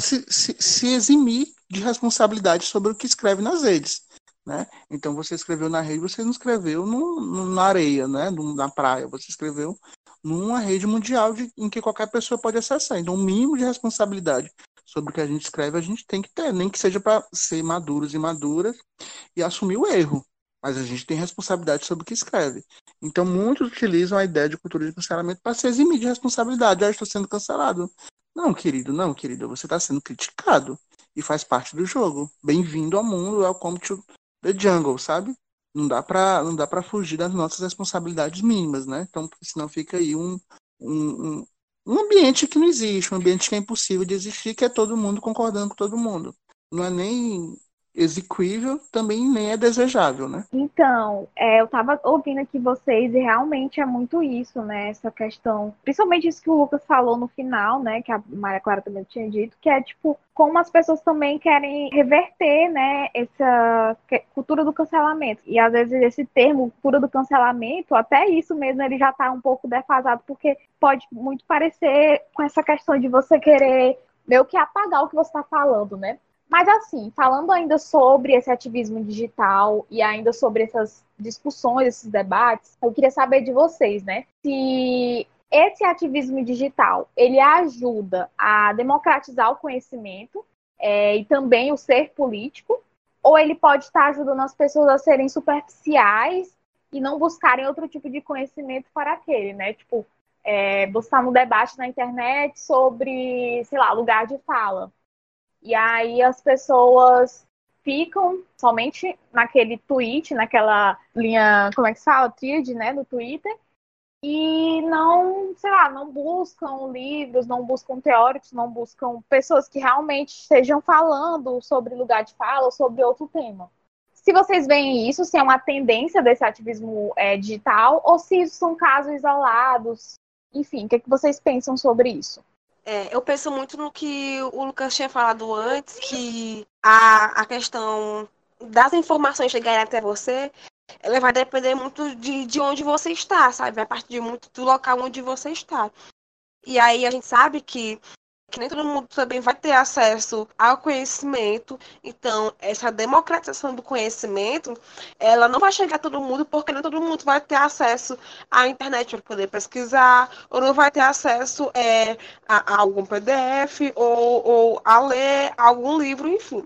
se, se, se eximir de responsabilidade sobre o que escreve nas redes. Né? Então você escreveu na rede, você não escreveu no, no, na areia, né? na praia, você escreveu numa rede mundial de, em que qualquer pessoa pode acessar. Então, o mínimo de responsabilidade sobre o que a gente escreve a gente tem que ter, nem que seja para ser maduros e maduras e assumir o erro. Mas a gente tem responsabilidade sobre o que escreve. Então, muitos utilizam a ideia de cultura de cancelamento para se eximir de responsabilidade. Ah, estou sendo cancelado. Não, querido, não, querida, você está sendo criticado e faz parte do jogo. Bem-vindo ao mundo, welcome to the jungle, sabe? Não dá para não dá para fugir das nossas responsabilidades mínimas, né? Então, senão fica aí um, um, um ambiente que não existe, um ambiente que é impossível de existir, que é todo mundo concordando com todo mundo. Não é nem execuível, também nem é desejável, né? Então, é, eu estava ouvindo aqui vocês e realmente é muito isso, né? Essa questão, principalmente isso que o Lucas falou no final, né? Que a Maria Clara também tinha dito, que é tipo como as pessoas também querem reverter, né? Essa cultura do cancelamento e às vezes esse termo cultura do cancelamento, até isso mesmo ele já está um pouco defasado porque pode muito parecer com essa questão de você querer meio que apagar o que você está falando, né? Mas assim, falando ainda sobre esse ativismo digital e ainda sobre essas discussões, esses debates, eu queria saber de vocês, né? Se esse ativismo digital ele ajuda a democratizar o conhecimento é, e também o ser político, ou ele pode estar ajudando as pessoas a serem superficiais e não buscarem outro tipo de conhecimento para aquele, né? Tipo, é, buscar um debate na internet sobre, sei lá, lugar de fala. E aí as pessoas ficam somente naquele tweet, naquela linha, como é que fala? Tríade, né, do Twitter. E não, sei lá, não buscam livros, não buscam teóricos, não buscam pessoas que realmente estejam falando sobre lugar de fala ou sobre outro tema. Se vocês veem isso, se é uma tendência desse ativismo é, digital ou se isso são casos isolados, enfim, o que, é que vocês pensam sobre isso? É, eu penso muito no que o Lucas tinha falado antes, que a, a questão das informações chegarem até você, ela vai depender muito de, de onde você está, sabe? Vai partir muito do local onde você está. E aí a gente sabe que que nem todo mundo também vai ter acesso ao conhecimento. Então, essa democratização do conhecimento, ela não vai chegar a todo mundo, porque nem todo mundo vai ter acesso à internet para poder pesquisar, ou não vai ter acesso é, a, a algum PDF, ou, ou a ler algum livro, enfim.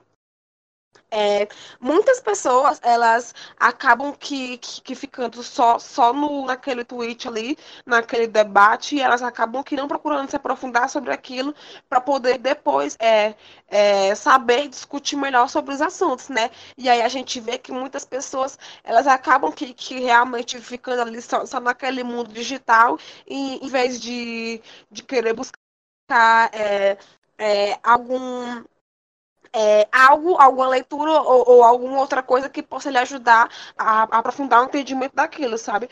É, muitas pessoas elas acabam que, que, que, ficando só, só no, naquele tweet ali, naquele debate, e elas acabam que não procurando se aprofundar sobre aquilo para poder depois é, é, saber discutir melhor sobre os assuntos, né? E aí a gente vê que muitas pessoas elas acabam que, que realmente ficando ali só, só naquele mundo digital, e, em vez de, de querer buscar é, é, algum é, algo, alguma leitura ou, ou, alguma outra coisa que possa lhe ajudar a, a, aprofundar o entendimento daquilo, sabe?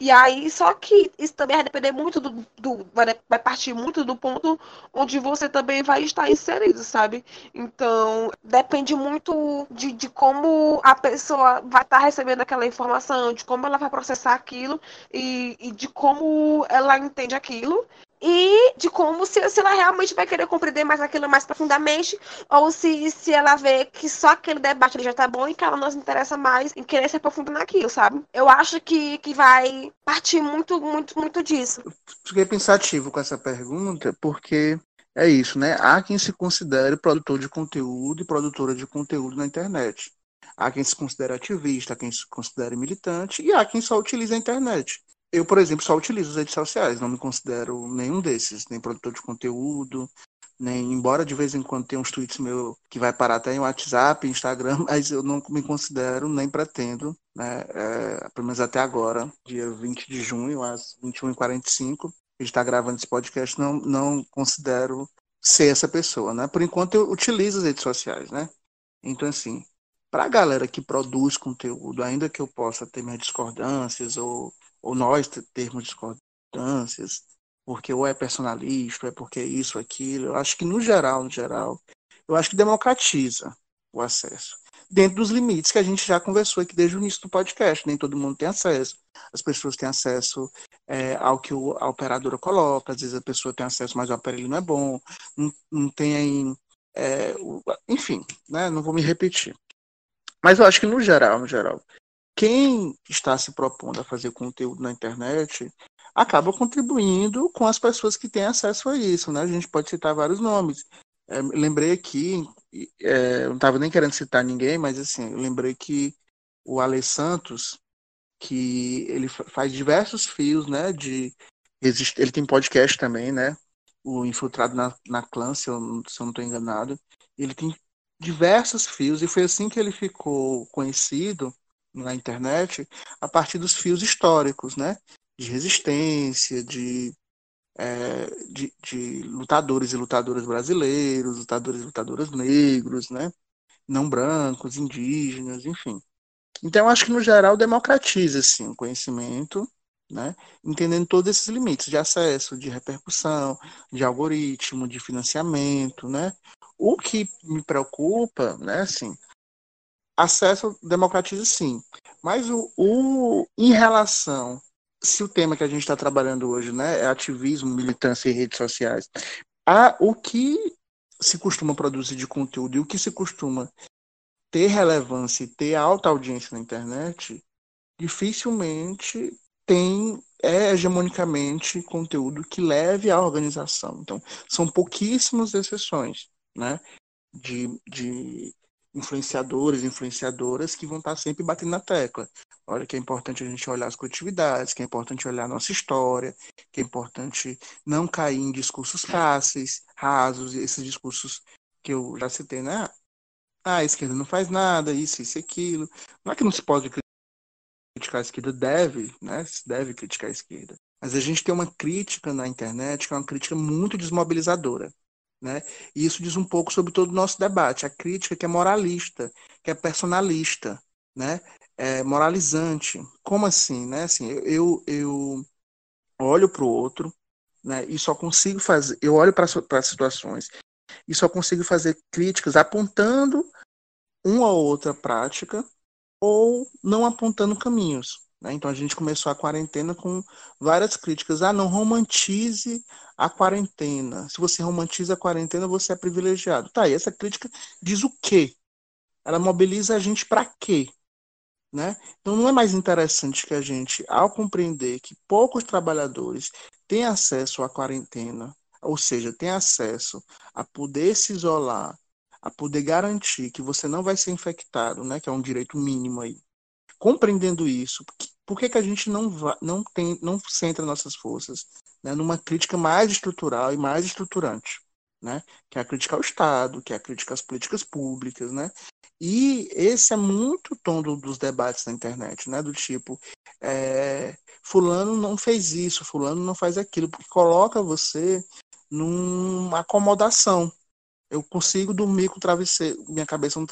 E aí, só que isso também vai depender muito do, do vai, partir muito do ponto onde você também vai estar inserido, sabe? Então, depende muito de, de como a pessoa vai estar recebendo aquela informação, de como ela vai processar aquilo e, e de como ela entende aquilo e de como se, se ela realmente vai querer compreender mais aquilo mais profundamente ou se, se ela vê que só aquele debate já tá bom e que ela não se interessa mais em querer se aprofundar naquilo, sabe? Eu acho que, que vai partir muito, muito, muito disso. Fiquei pensativo com essa pergunta porque é isso, né? Há quem se considere produtor de conteúdo e produtora de conteúdo na internet. Há quem se considere ativista, há quem se considere militante e há quem só utiliza a internet. Eu, por exemplo, só utilizo as redes sociais, não me considero nenhum desses, nem produtor de conteúdo, nem embora de vez em quando tenha uns tweets meu que vai parar até em WhatsApp, Instagram, mas eu não me considero nem pretendo, né, é, pelo menos até agora, dia 20 de junho, às 21h45, a gente está gravando esse podcast, não, não considero ser essa pessoa, né? Por enquanto eu utilizo as redes sociais, né? Então, assim, para a galera que produz conteúdo, ainda que eu possa ter minhas discordâncias ou ou nós termos discordâncias, porque ou é personalista, ou é porque isso, aquilo. Eu acho que, no geral, no geral, eu acho que democratiza o acesso. Dentro dos limites que a gente já conversou aqui desde o início do podcast. Nem todo mundo tem acesso. As pessoas têm acesso é, ao que a operadora coloca, às vezes a pessoa tem acesso, mas o aparelho não é bom, não, não tem. É, enfim, né? não vou me repetir. Mas eu acho que, no geral, no geral, quem está se propondo a fazer conteúdo na internet acaba contribuindo com as pessoas que têm acesso a isso, né? A gente pode citar vários nomes. É, lembrei aqui, é, não estava nem querendo citar ninguém, mas assim, lembrei que o Ale Santos, que ele faz diversos fios, né? De ele tem podcast também, né? O Infiltrado na, na Clã, se eu, se eu não estou enganado. Ele tem diversos fios e foi assim que ele ficou conhecido na internet a partir dos fios históricos, né? De resistência, de, é, de, de, lutadores e lutadoras brasileiros, lutadores e lutadoras negros, né? Não brancos, indígenas, enfim. Então, acho que, no geral, democratiza assim, o conhecimento, né? entendendo todos esses limites de acesso, de repercussão, de algoritmo, de financiamento. Né? O que me preocupa, né, assim, acesso democratiza sim. Mas o, o, em relação, se o tema que a gente está trabalhando hoje né, é ativismo, militância e redes sociais, a, o que se costuma produzir de conteúdo e o que se costuma ter relevância e ter alta audiência na internet, dificilmente tem é hegemonicamente conteúdo que leve à organização. Então, são pouquíssimas exceções, né? De, de influenciadores, influenciadoras que vão estar sempre batendo na tecla. Olha que é importante a gente olhar as coletividades, que é importante olhar a nossa história, que é importante não cair em discursos fáceis, rasos, esses discursos que eu já citei, né? Ah, a esquerda não faz nada, isso, isso, aquilo. Não é que não se pode criticar a esquerda, deve, né? Se deve criticar a esquerda. Mas a gente tem uma crítica na internet que é uma crítica muito desmobilizadora. Né? E isso diz um pouco sobre todo o nosso debate. A crítica que é moralista, que é personalista, né? é moralizante. Como assim? Né? assim eu, eu olho para o outro né? e só consigo fazer. Eu olho para as situações e só consigo fazer críticas apontando uma ou outra prática ou não apontando caminhos. Né? Então a gente começou a quarentena com várias críticas. Ah, não romantize a quarentena. Se você romantiza a quarentena, você é privilegiado. Tá, e essa crítica diz o quê? Ela mobiliza a gente para quê? Né? Então não é mais interessante que a gente, ao compreender que poucos trabalhadores têm acesso à quarentena, ou seja, têm acesso a poder se isolar, a poder garantir que você não vai ser infectado, né, que é um direito mínimo aí. Compreendendo isso, por que, que a gente não, não, tem, não centra nossas forças né, numa crítica mais estrutural e mais estruturante? Né? Que é a crítica ao Estado, que é a crítica às políticas públicas, né? E esse é muito tom do, dos debates na internet, né? Do tipo, é, fulano não fez isso, fulano não faz aquilo, porque coloca você numa acomodação. Eu consigo dormir com o travesseiro, minha cabeça não,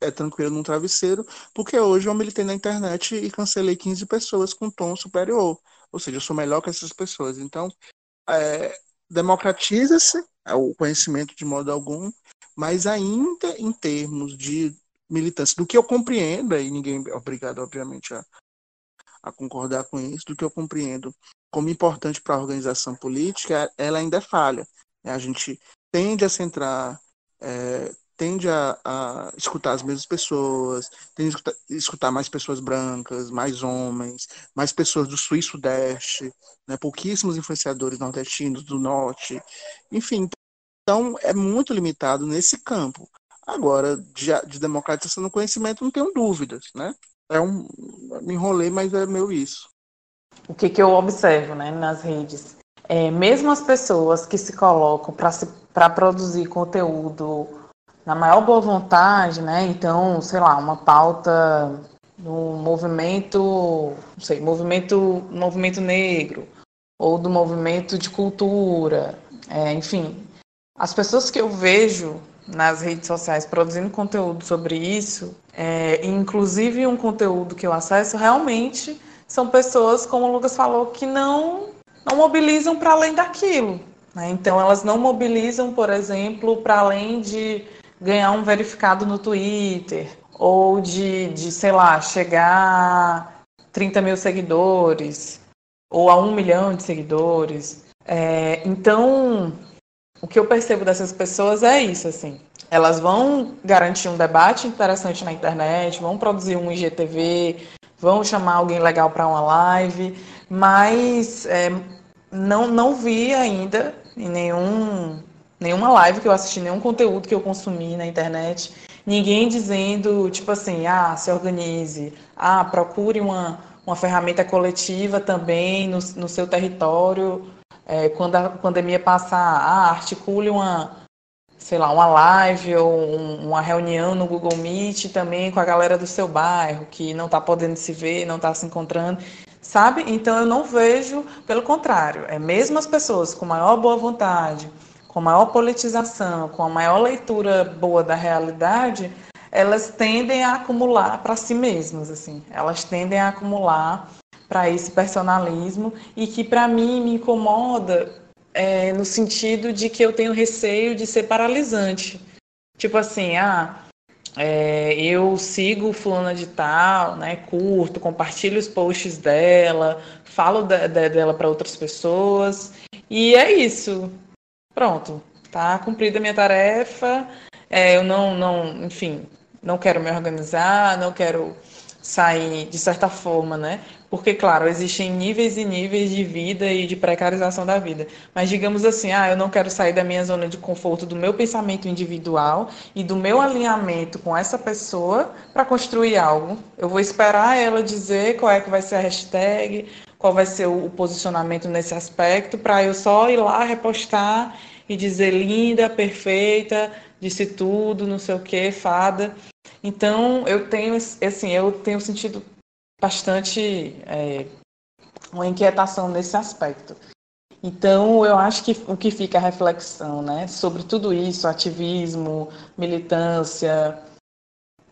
é tranquilo num travesseiro, porque hoje eu militei na internet e cancelei 15 pessoas com tom superior. Ou seja, eu sou melhor que essas pessoas. Então, é, democratiza-se o conhecimento de modo algum, mas ainda em termos de militância, do que eu compreendo, e ninguém é obrigado, obviamente, a, a concordar com isso, do que eu compreendo como importante para a organização política, ela ainda é falha. A gente tende a centrar, é, tende a, a, escutar as mesmas pessoas, tende a escutar, escutar, mais pessoas brancas, mais homens, mais pessoas do sul e sudeste, né, pouquíssimos influenciadores nordestinos do norte, enfim. Então, é muito limitado nesse campo. Agora, de, de democratização do conhecimento, não tenho dúvidas, né? É um, me enrolei, mas é meu isso. O que, que eu observo, né, nas redes? É, mesmo as pessoas que se colocam para produzir conteúdo na maior boa vontade, né? Então, sei lá, uma pauta do movimento, não sei, movimento, movimento negro ou do movimento de cultura, é, enfim, as pessoas que eu vejo nas redes sociais produzindo conteúdo sobre isso, é, inclusive um conteúdo que eu acesso, realmente são pessoas, como o Lucas falou, que não, não mobilizam para além daquilo. Né? Então, elas não mobilizam, por exemplo, para além de ganhar um verificado no Twitter, ou de, de sei lá, chegar a 30 mil seguidores, ou a um milhão de seguidores. É, então, o que eu percebo dessas pessoas é isso, assim. Elas vão garantir um debate interessante na internet, vão produzir um IGTV, vão chamar alguém legal para uma live, mas é, não, não vi ainda em nenhum, nenhuma live que eu assisti, nenhum conteúdo que eu consumi na internet, ninguém dizendo, tipo assim, ah, se organize, ah, procure uma, uma ferramenta coletiva também no, no seu território. É, quando a pandemia passar, ah, articule uma, sei lá, uma live ou um, uma reunião no Google Meet também com a galera do seu bairro, que não está podendo se ver, não está se encontrando, sabe? Então eu não vejo, pelo contrário, é mesmo as pessoas com maior boa vontade, com maior politização, com a maior leitura boa da realidade, elas tendem a acumular para si mesmas, assim, elas tendem a acumular para esse personalismo e que para mim me incomoda é, no sentido de que eu tenho receio de ser paralisante. Tipo assim, ah, é, eu sigo fulana de tal, né, curto, compartilho os posts dela, falo de, de, dela para outras pessoas e é isso. Pronto, tá cumprida a minha tarefa. É, eu não, não, enfim, não quero me organizar, não quero sair de certa forma, né? Porque, claro, existem níveis e níveis de vida e de precarização da vida. Mas digamos assim, ah, eu não quero sair da minha zona de conforto, do meu pensamento individual e do meu alinhamento com essa pessoa para construir algo. Eu vou esperar ela dizer qual é que vai ser a hashtag, qual vai ser o posicionamento nesse aspecto, para eu só ir lá repostar e dizer linda, perfeita, disse tudo, não sei o que, fada. Então, eu tenho, assim, eu tenho sentido bastante é, uma inquietação nesse aspecto. Então, eu acho que o que fica a reflexão, né, sobre tudo isso, ativismo, militância,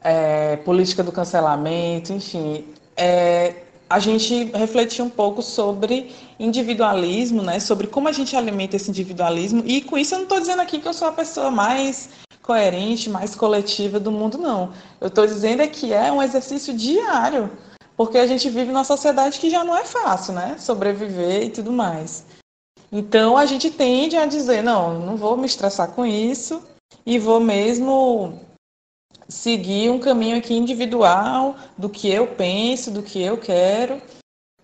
é, política do cancelamento, enfim, é, a gente refletir um pouco sobre individualismo, né, sobre como a gente alimenta esse individualismo, e com isso eu não estou dizendo aqui que eu sou a pessoa mais coerente, mais coletiva do mundo, não. Eu estou dizendo é que é um exercício diário, porque a gente vive numa sociedade que já não é fácil, né? Sobreviver e tudo mais. Então a gente tende a dizer, não, não vou me estressar com isso e vou mesmo seguir um caminho aqui individual do que eu penso, do que eu quero.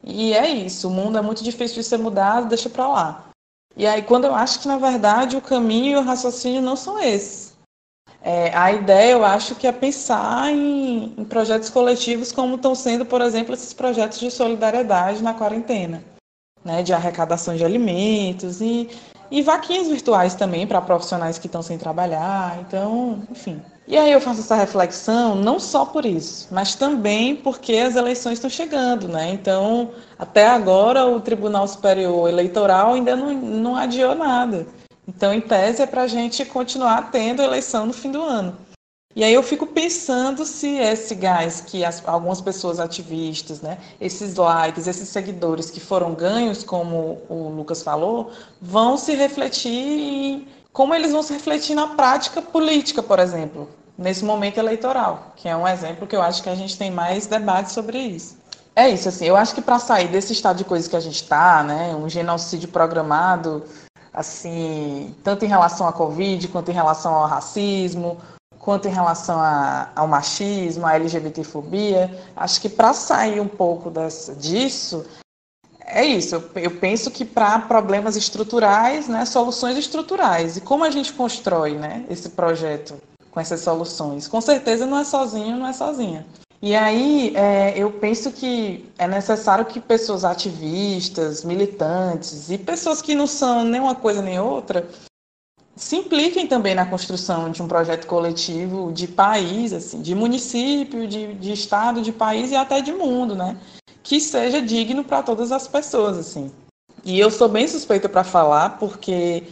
E é isso, o mundo é muito difícil de ser mudado, deixa para lá. E aí quando eu acho que na verdade o caminho e o raciocínio não são esses. É, a ideia, eu acho, que é pensar em, em projetos coletivos como estão sendo, por exemplo, esses projetos de solidariedade na quarentena, né, de arrecadação de alimentos e, e vaquinhas virtuais também para profissionais que estão sem trabalhar. Então, enfim. E aí eu faço essa reflexão não só por isso, mas também porque as eleições estão chegando, né? Então, até agora o Tribunal Superior Eleitoral ainda não, não adiou nada. Então, em tese, é para a gente continuar tendo eleição no fim do ano. E aí eu fico pensando se esse gás que as, algumas pessoas ativistas, né, esses likes, esses seguidores que foram ganhos, como o Lucas falou, vão se refletir em como eles vão se refletir na prática política, por exemplo, nesse momento eleitoral, que é um exemplo que eu acho que a gente tem mais debate sobre isso. é isso, assim, eu acho que para sair desse estado de coisas que a gente está, né, um genocídio programado, assim, tanto em relação à Covid, quanto em relação ao racismo, quanto em relação a, ao machismo, à LGBTfobia, acho que para sair um pouco dessa, disso, é isso. Eu, penso que para problemas estruturais, né, soluções estruturais. E como a gente constrói né, esse projeto com essas soluções? Com certeza não é sozinho, não é sozinha. E aí é, eu penso que é necessário que pessoas ativistas, militantes e pessoas que não são nem uma coisa nem outra se impliquem também na construção de um projeto coletivo de país, assim, de município, de, de estado, de país e até de mundo, né? Que seja digno para todas as pessoas, assim. E eu sou bem suspeita para falar, porque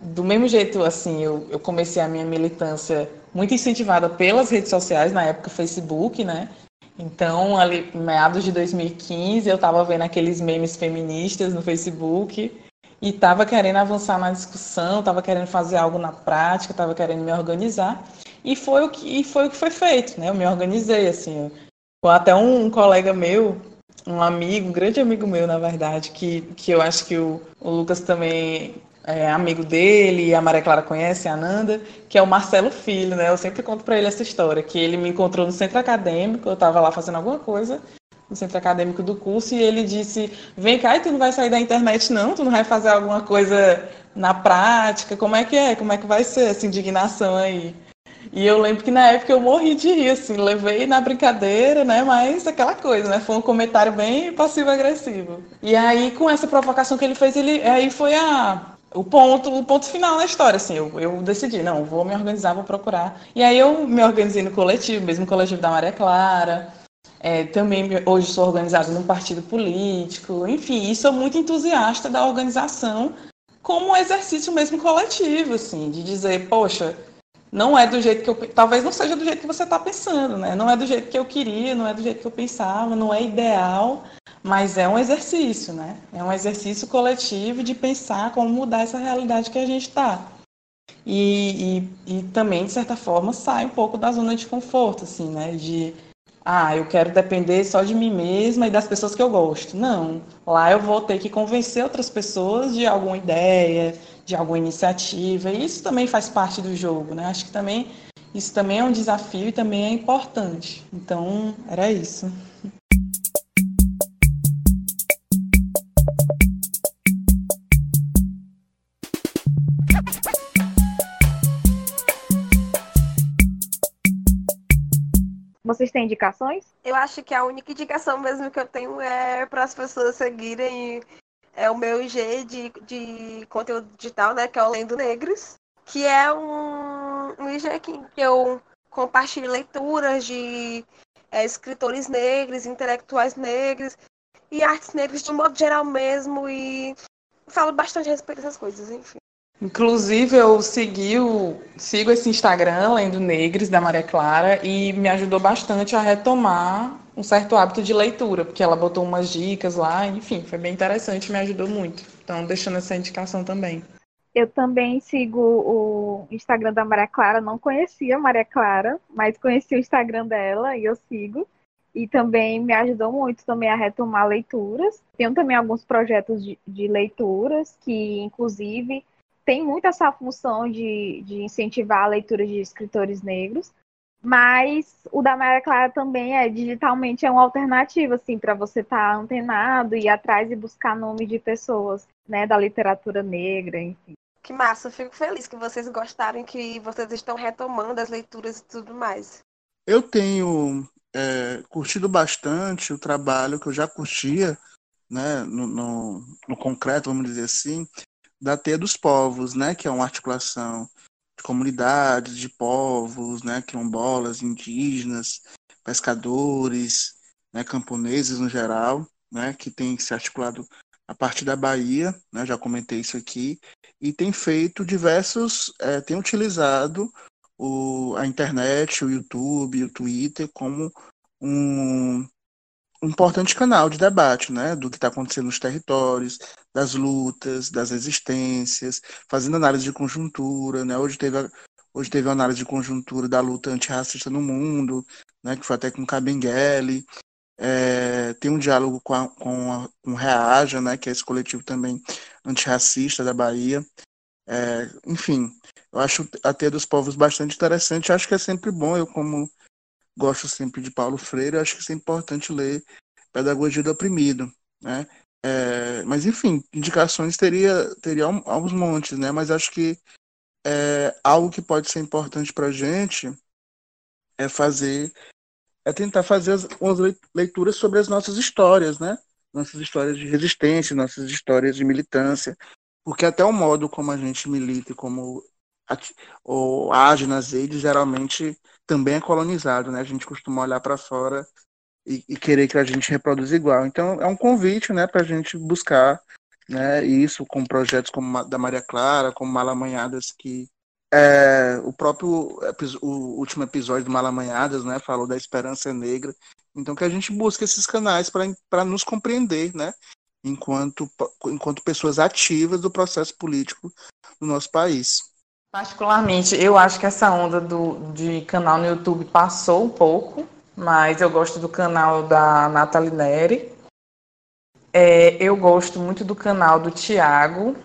do mesmo jeito, assim, eu, eu comecei a minha militância muito incentivada pelas redes sociais, na época Facebook, né? Então, ali, meados de 2015, eu estava vendo aqueles memes feministas no Facebook e estava querendo avançar na discussão, estava querendo fazer algo na prática, estava querendo me organizar. E foi o que, foi, o que foi feito, né? Eu me organizei, assim. Eu, até um, um, colega meu, um amigo, um grande amigo meu, na verdade, que, que eu acho que o, o Lucas também é, amigo dele, a Maria Clara conhece, a Ananda, que é o Marcelo Filho, né? Eu sempre conto para ele essa história, que ele me encontrou no centro acadêmico, eu estava lá fazendo alguma coisa no centro acadêmico do curso, e ele disse, vem cá, e tu não vai sair da internet não? Tu não vai fazer alguma coisa na prática? Como é que é? Como é que vai ser essa indignação aí? E eu lembro que na época eu morri de rir, assim, levei na brincadeira, né? Mas aquela coisa, né? Foi um comentário bem passivo-agressivo. E aí, com essa provocação que ele fez, ele aí foi a, o ponto, o ponto final na história, assim, eu, eu decidi, não, vou me organizar, vou procurar. E aí eu me organizei no coletivo, mesmo coletivo da Maria Clara, é, também hoje sou organizada num partido político, enfim, e sou muito entusiasta da organização como um exercício mesmo coletivo, assim, de dizer, poxa, não é do jeito que eu. Talvez não seja do jeito que você está pensando, né? Não é do jeito que eu queria, não é do jeito que eu pensava, não é ideal, mas é um exercício, né? É um exercício coletivo de pensar como mudar essa realidade que a gente está. E, e, e, também, de certa forma, sai um pouco da zona de conforto, assim, né? De, ah, eu quero depender só de mim mesma e das pessoas que eu gosto. Não. Lá eu vou ter que convencer outras pessoas de alguma ideia, de alguma iniciativa. E isso também faz parte do jogo, né? Acho que também isso também é um desafio e também é importante. Então, era isso. Vocês têm indicações? Eu acho que a única indicação mesmo que eu tenho é para as pessoas seguirem é o meu IG de, de conteúdo digital, né? Que é o Lendo Negros, que é um, um IG que eu compartilho leituras de é, escritores negros, intelectuais negros e artes negras de um modo geral mesmo e falo bastante a respeito dessas coisas, enfim. Inclusive, eu segui o, sigo esse Instagram, Lendo Negres, da Maria Clara, e me ajudou bastante a retomar um certo hábito de leitura, porque ela botou umas dicas lá, enfim, foi bem interessante, me ajudou muito. Então, deixando essa indicação também. Eu também sigo o Instagram da Maria Clara, não conhecia a Maria Clara, mas conheci o Instagram dela e eu sigo. E também me ajudou muito também a retomar leituras. Tenho também alguns projetos de, de leituras que, inclusive, tem muito essa função de, de incentivar a leitura de escritores negros, mas o da Maria Clara também é digitalmente é uma alternativa assim para você estar tá antenado e ir atrás e buscar nome de pessoas, né, da literatura negra, enfim. Que massa, fico feliz que vocês gostaram, que vocês estão retomando as leituras e tudo mais. Eu tenho é, curtido bastante o trabalho que eu já curtia, né, no, no, no concreto, vamos dizer assim, da Teia dos Povos, né, que é uma articulação de comunidades, de povos, né, quilombolas, indígenas, pescadores, né, camponeses no geral, né, que tem se articulado a partir da Bahia, né, já comentei isso aqui, e tem feito diversos, é, tem utilizado o, a internet, o YouTube, o Twitter como um, um importante canal de debate, né, do que está acontecendo nos territórios, das lutas, das resistências, fazendo análise de conjuntura, né, hoje teve a, hoje teve uma análise de conjuntura da luta antirracista no mundo, né, que foi até com Kabengele, é, tem um diálogo com, a, com, a, com o Reaja, né, que é esse coletivo também antirracista da Bahia. É, enfim, eu acho a Teia dos Povos bastante interessante. Acho que é sempre bom, eu como gosto sempre de Paulo Freire, acho que é importante ler Pedagogia do Oprimido, né? É, mas enfim, indicações teria teria alguns montes, né? Mas acho que é, algo que pode ser importante para a gente é fazer é tentar fazer as, umas leituras sobre as nossas histórias, né? Nossas histórias de resistência, nossas histórias de militância, porque até o modo como a gente milita e como ou age nas geralmente também é colonizado, né? A gente costuma olhar para fora e, e, querer que a gente reproduza igual. Então é um convite, né, para a gente buscar, né, isso com projetos como da Maria Clara, como Malamanhadas que é, o próprio o último episódio do Malamanhadas, né, falou da esperança negra. Então que a gente busque esses canais para nos compreender, né, enquanto enquanto pessoas ativas do processo político no nosso país. Particularmente, eu acho que essa onda do, de canal no YouTube passou um pouco, mas eu gosto do canal da Nathalie Neri. É, eu gosto muito do canal do Tiago,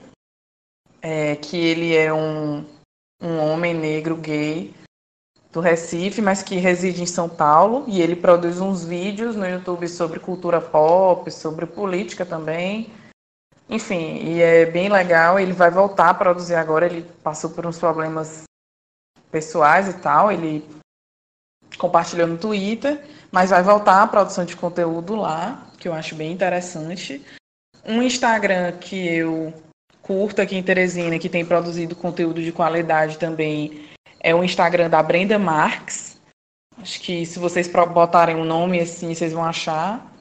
é, que ele é um, um homem negro gay do Recife, mas que reside em São Paulo, e ele produz uns vídeos no YouTube sobre cultura pop, sobre política também. Enfim, e é bem legal. Ele vai voltar a produzir agora. Ele passou por uns problemas pessoais e tal. Ele compartilhou no Twitter, mas vai voltar a produção de conteúdo lá, que eu acho bem interessante. Um Instagram que eu curto aqui em Teresina, que tem produzido conteúdo de qualidade também, é o Instagram da Brenda Marques. Acho que se vocês botarem o um nome assim, vocês vão achar.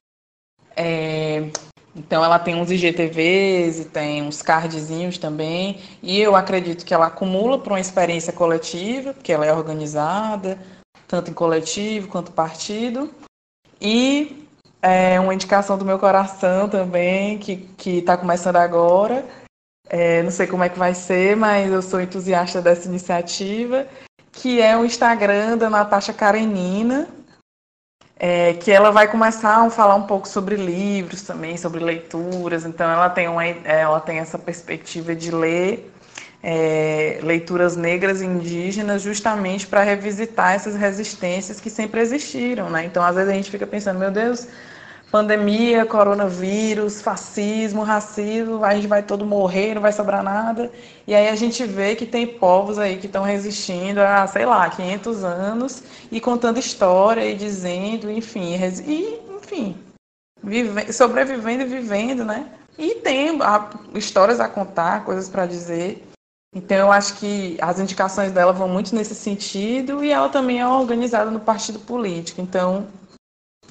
É, então ela tem uns IGTVs e tem uns cardzinhos também. E eu acredito que ela acumula para uma experiência coletiva, porque ela é organizada, tanto em coletivo quanto partido. E é uma indicação do meu coração também, que está começando agora. É, não sei como é que vai ser, mas eu sou entusiasta dessa iniciativa, que é o Instagram da Natasha Karenina, é, que ela vai começar a falar um pouco sobre livros também, sobre leituras. Então ela tem, uma, ela tem essa perspectiva de ler é, leituras negras e indígenas justamente para revisitar essas resistências que sempre existiram. Né? Então às vezes a gente fica pensando, meu Deus, pandemia, coronavírus, fascismo, racismo, a gente vai todo morrer, não vai sobrar nada. E aí a gente vê que tem povos aí que estão resistindo há, sei lá, 500 anos e contando história e dizendo, enfim, e, enfim, vive, sobrevivendo e vivendo, né? E tem histórias a contar, coisas para dizer. Então eu acho que as indicações dela vão muito nesse sentido e ela também é organizada no partido político. Então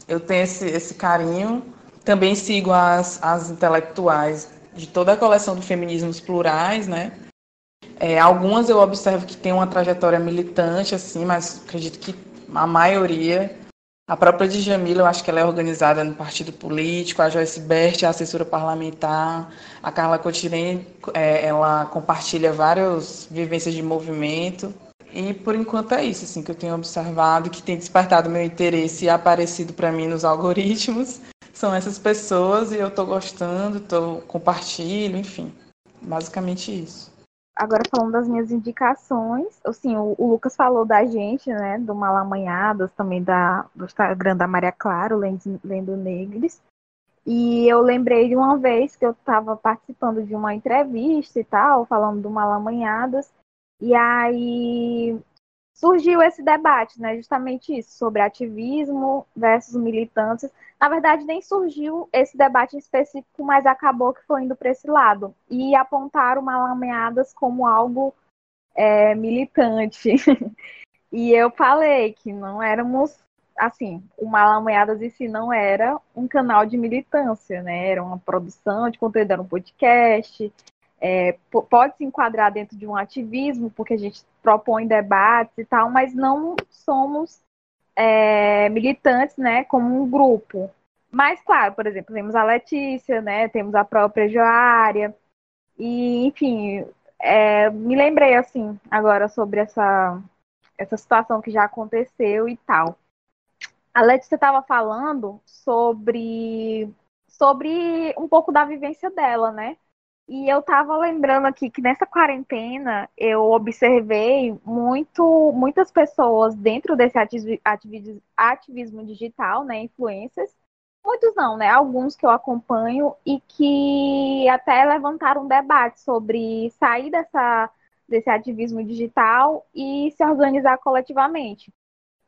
eu tenho esse, esse carinho. Também sigo as, as intelectuais de toda a coleção de feminismos plurais, né? É, algumas eu observo que tem uma trajetória militante, assim, mas acredito que a maioria, a própria Djamila, eu acho que ela é organizada no partido político, a Joyce Bert, a assessora parlamentar, a Carla Cotirene, é, ela compartilha várias vivências de movimento. E por enquanto é isso assim que eu tenho observado, que tem despertado meu interesse e aparecido para mim nos algoritmos. São essas pessoas e eu estou gostando, tô compartilho, enfim. Basicamente isso. Agora falando das minhas indicações, assim, o, o, Lucas falou da gente, né, do Malamanhadas, também da, do Instagram da Maria Claro, Lendo, Lendo Negres. E eu lembrei de uma vez que eu estava participando de uma entrevista e tal, falando do Malamanhadas, e aí surgiu esse debate, né? Justamente isso, sobre ativismo versus militantes. Na verdade, nem surgiu esse debate em específico, mas acabou que foi indo para esse lado. E apontaram Malameadas como algo é, militante. e eu falei que não éramos, assim, o Malameadas em si não era um canal de militância, né? Era uma produção de conteúdo, era um podcast, é, pode se enquadrar dentro de um ativismo, porque a gente propõe debates e tal, mas não somos é, militantes, né, como um grupo. Mas, claro, por exemplo, temos a Letícia, né, temos a própria Joária, e, enfim, é, me lembrei, assim, agora sobre essa, essa situação que já aconteceu e tal. a Letícia estava falando sobre, sobre um pouco da vivência dela, né? E eu estava lembrando aqui que nessa quarentena eu observei muito, muitas pessoas dentro desse ativismo, ativismo digital, né, influências, muitos não, né, alguns que eu acompanho e que até levantaram um debate sobre sair dessa, desse ativismo digital e se organizar coletivamente.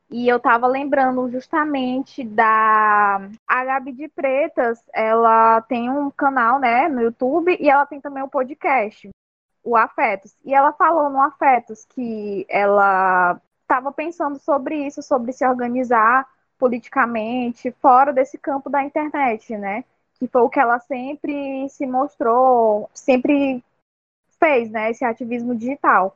E eu estava lembrando justamente da a Gabi de Pretas, ela tem um canal, né, no YouTube e ela tem também um podcast, o Afetos. E ela falou no Afetos que ela estava pensando sobre isso, sobre se organizar politicamente fora desse campo da internet, né? Que foi o que ela sempre se mostrou, sempre fez, né, esse ativismo digital.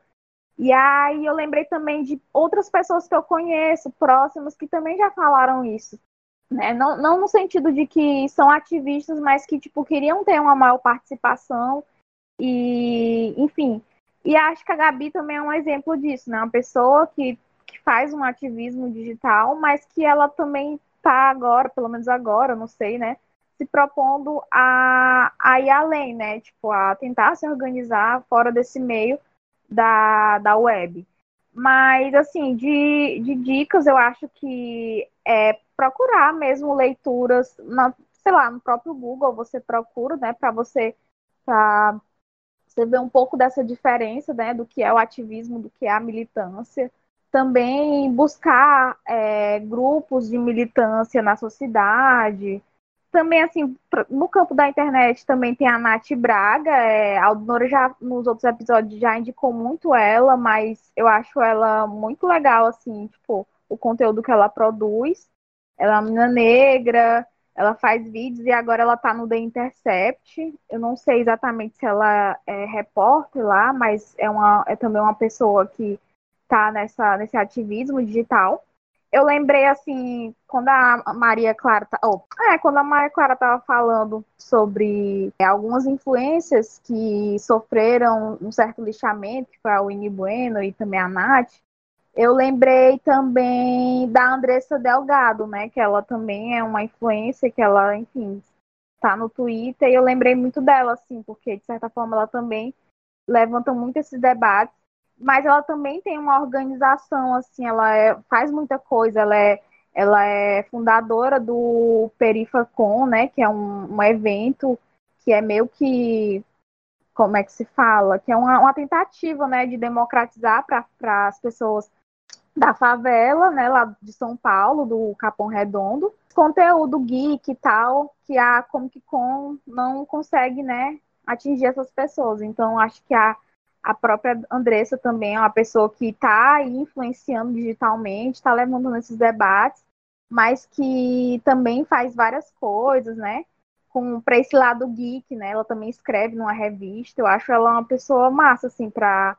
E aí eu lembrei também de outras pessoas que eu conheço, próximas, que também já falaram isso. Né? Não, não no sentido de que são ativistas, mas que tipo, queriam ter uma maior participação. E, enfim. E acho que a Gabi também é um exemplo disso, né? Uma pessoa que, que faz um ativismo digital, mas que ela também está agora, pelo menos agora, não sei, né? Se propondo a, a ir além, né? Tipo, a tentar se organizar fora desse meio da, da web. Mas, assim, de, de dicas, eu acho que é procurar mesmo leituras, na, sei lá, no próprio Google você procura, né, para você, você ver um pouco dessa diferença, né, do que é o ativismo, do que é a militância. Também buscar é, grupos de militância na sociedade, também, assim, no campo da internet também tem a Nath Braga. É, a Aldonora já, nos outros episódios, já indicou muito ela, mas eu acho ela muito legal, assim, tipo, o conteúdo que ela produz. Ela é uma menina negra, ela faz vídeos e agora ela tá no The Intercept. Eu não sei exatamente se ela é repórter lá, mas é, uma, é também uma pessoa que tá nessa, nesse ativismo digital eu lembrei assim, quando a Maria Clara, oh, é, quando a Maria Clara estava falando sobre é, algumas influências que sofreram um certo lixamento, foi a Winnie Bueno e também a Nath, eu lembrei também da Andressa Delgado, né, que ela também é uma influência, que ela, enfim, tá no Twitter, e eu lembrei muito dela, assim, porque de certa forma ela também levanta muito esses debates mas ela também tem uma organização, assim, ela é, faz muita coisa, ela é, ela é fundadora do Perifacon, né, que é um, um evento que é meio que, como é que se fala, que é uma, uma tentativa, né, de democratizar para as pessoas da favela, né, lá de São Paulo, do Capão Redondo, conteúdo geek e tal, que a Comic Con não consegue, né, atingir essas pessoas. Então, acho que a a própria Andressa também é uma pessoa que está influenciando digitalmente, está levando nesses debates, mas que também faz várias coisas, né? Com para esse lado geek, né? Ela também escreve numa revista. Eu acho ela uma pessoa massa, assim, para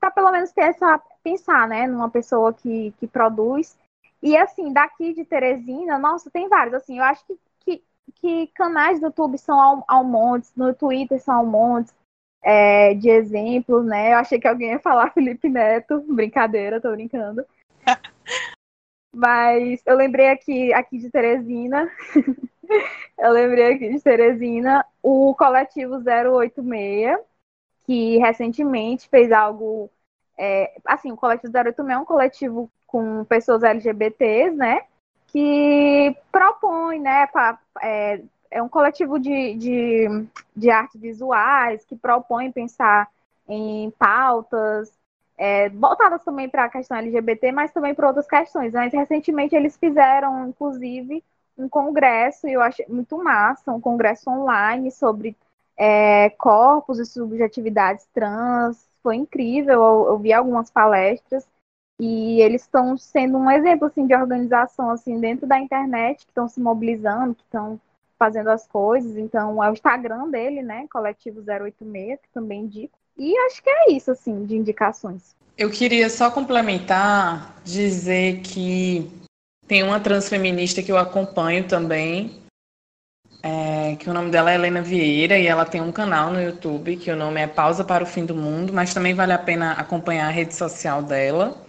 para pelo menos ter essa pensar, né? Numa pessoa que, que produz. E assim, daqui de Teresina, nossa, tem vários. Assim, eu acho que, que, que canais do YouTube são ao, ao montes, no Twitter são ao montes é, de exemplos, né? Eu achei que alguém ia falar Felipe Neto, brincadeira, tô brincando. Mas eu lembrei aqui, aqui de Teresina, eu lembrei aqui de Teresina, o coletivo 086, que recentemente fez algo, é, assim, o coletivo 086 é um coletivo com pessoas LGBTs, né? Que propõe, né, pra, é, é um coletivo de, de, de artes visuais que propõe pensar em pautas é, voltadas também para a questão LGBT, mas também para outras questões. Mas recentemente eles fizeram, inclusive, um congresso, e eu achei muito massa, um congresso online sobre é, corpos e subjetividades trans. Foi incrível, eu, eu vi algumas palestras e eles estão sendo um exemplo assim de organização assim dentro da internet que estão se mobilizando, que estão fazendo as coisas. Então, é o Instagram dele, né? Coletivo 086, que também indico. E acho que é isso, assim, de indicações. Eu queria só complementar, dizer que tem uma transfeminista que eu acompanho também, é, que o nome dela é Helena Vieira, e ela tem um canal no YouTube, que o nome é Pausa para o Fim do Mundo, mas também vale a pena acompanhar a rede social dela.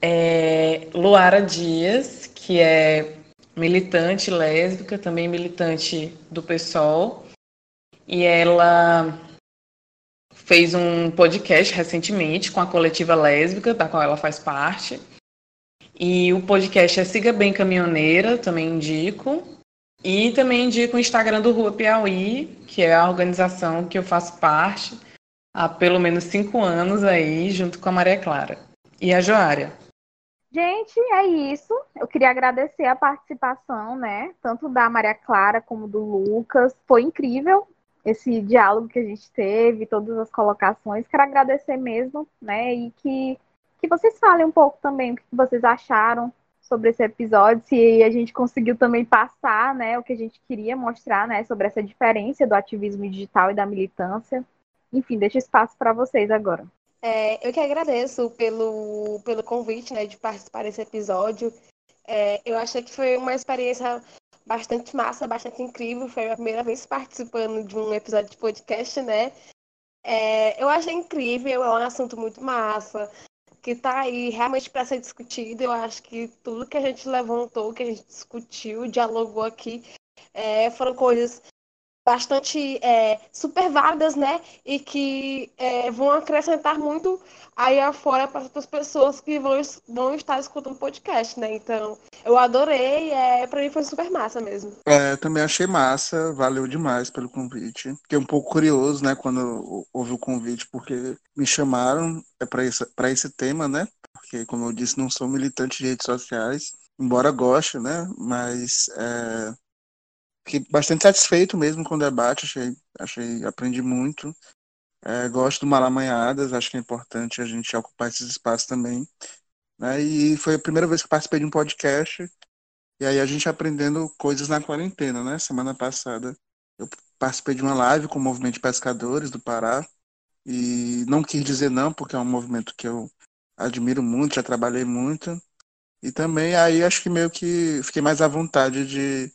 É, Luara Dias, que é militante lésbica, também militante do PSOL. E ela fez um podcast recentemente com a coletiva lésbica, da qual ela faz parte. E o podcast é Siga Bem Caminhoneira, também indico. E também indico o Instagram do Rua Piauí, que é a organização que eu faço parte há pelo menos cinco anos aí, junto com a Maria Clara. E a Joária. Gente, é isso. Eu queria agradecer a participação, né? Tanto da Maria Clara como do Lucas. Foi incrível esse diálogo que a gente teve, todas as colocações. Quero agradecer mesmo, né? E que, que vocês falem um pouco também o que vocês acharam sobre esse episódio, se a gente conseguiu também passar, né, o que a gente queria mostrar, né, sobre essa diferença do ativismo digital e da militância. Enfim, deixo espaço para vocês agora. É, eu que agradeço pelo, pelo convite, né, de participar desse episódio. É, eu achei que foi uma experiência bastante massa, bastante incrível. Foi a primeira vez participando de um episódio de podcast, né? É, eu achei incrível, é um assunto muito massa, que está aí realmente para ser discutido. Eu acho que tudo que a gente levantou, que a gente discutiu, dialogou aqui, é, foram coisas bastante é, super válidas, né? E que é, vão acrescentar muito aí afora para as pessoas que vão, vão estar escutando podcast, né? Então, eu adorei, é, para mim foi super massa mesmo. É, também achei massa, valeu demais pelo convite. Fiquei um pouco curioso, né, quando houve o convite, porque me chamaram é para esse, esse tema, né? Porque, como eu disse, não sou militante de redes sociais, embora goste, né? Mas é, fiquei bastante satisfeito mesmo com o debate, achei, achei aprendi muito. É, gosto do Malamanhadas, acho que é importante a gente ocupar esses espaços também. Né? E foi a primeira vez que participei de um podcast, e aí a gente aprendendo coisas na quarentena, né? Semana passada eu participei de uma live com o Movimento de Pescadores do Pará, e não quis dizer não, porque é um movimento que eu admiro muito, já trabalhei muito. E também aí acho que meio que fiquei mais à vontade de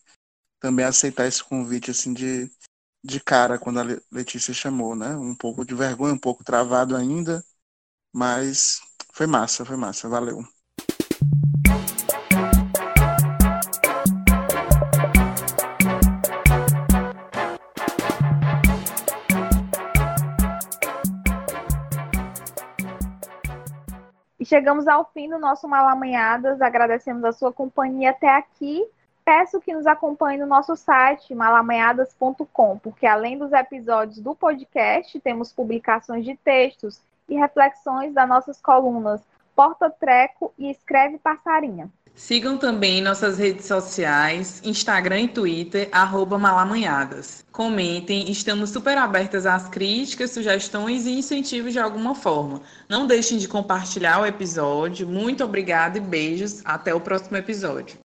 também aceitar esse convite assim de, de cara quando a Letícia chamou, né? Um pouco de vergonha, um pouco travado ainda, mas foi massa, foi massa, valeu. Chegamos ao fim do nosso Malamanhadas. Agradecemos a sua companhia até aqui peço que nos acompanhe no nosso site malamanhadas.com, porque além dos episódios do podcast, temos publicações de textos e reflexões das nossas colunas Porta Treco e Escreve Passarinha. Sigam também nossas redes sociais, Instagram e Twitter, malamanhadas. Comentem, estamos super abertas às críticas, sugestões e incentivos de alguma forma. Não deixem de compartilhar o episódio. Muito obrigada e beijos. Até o próximo episódio.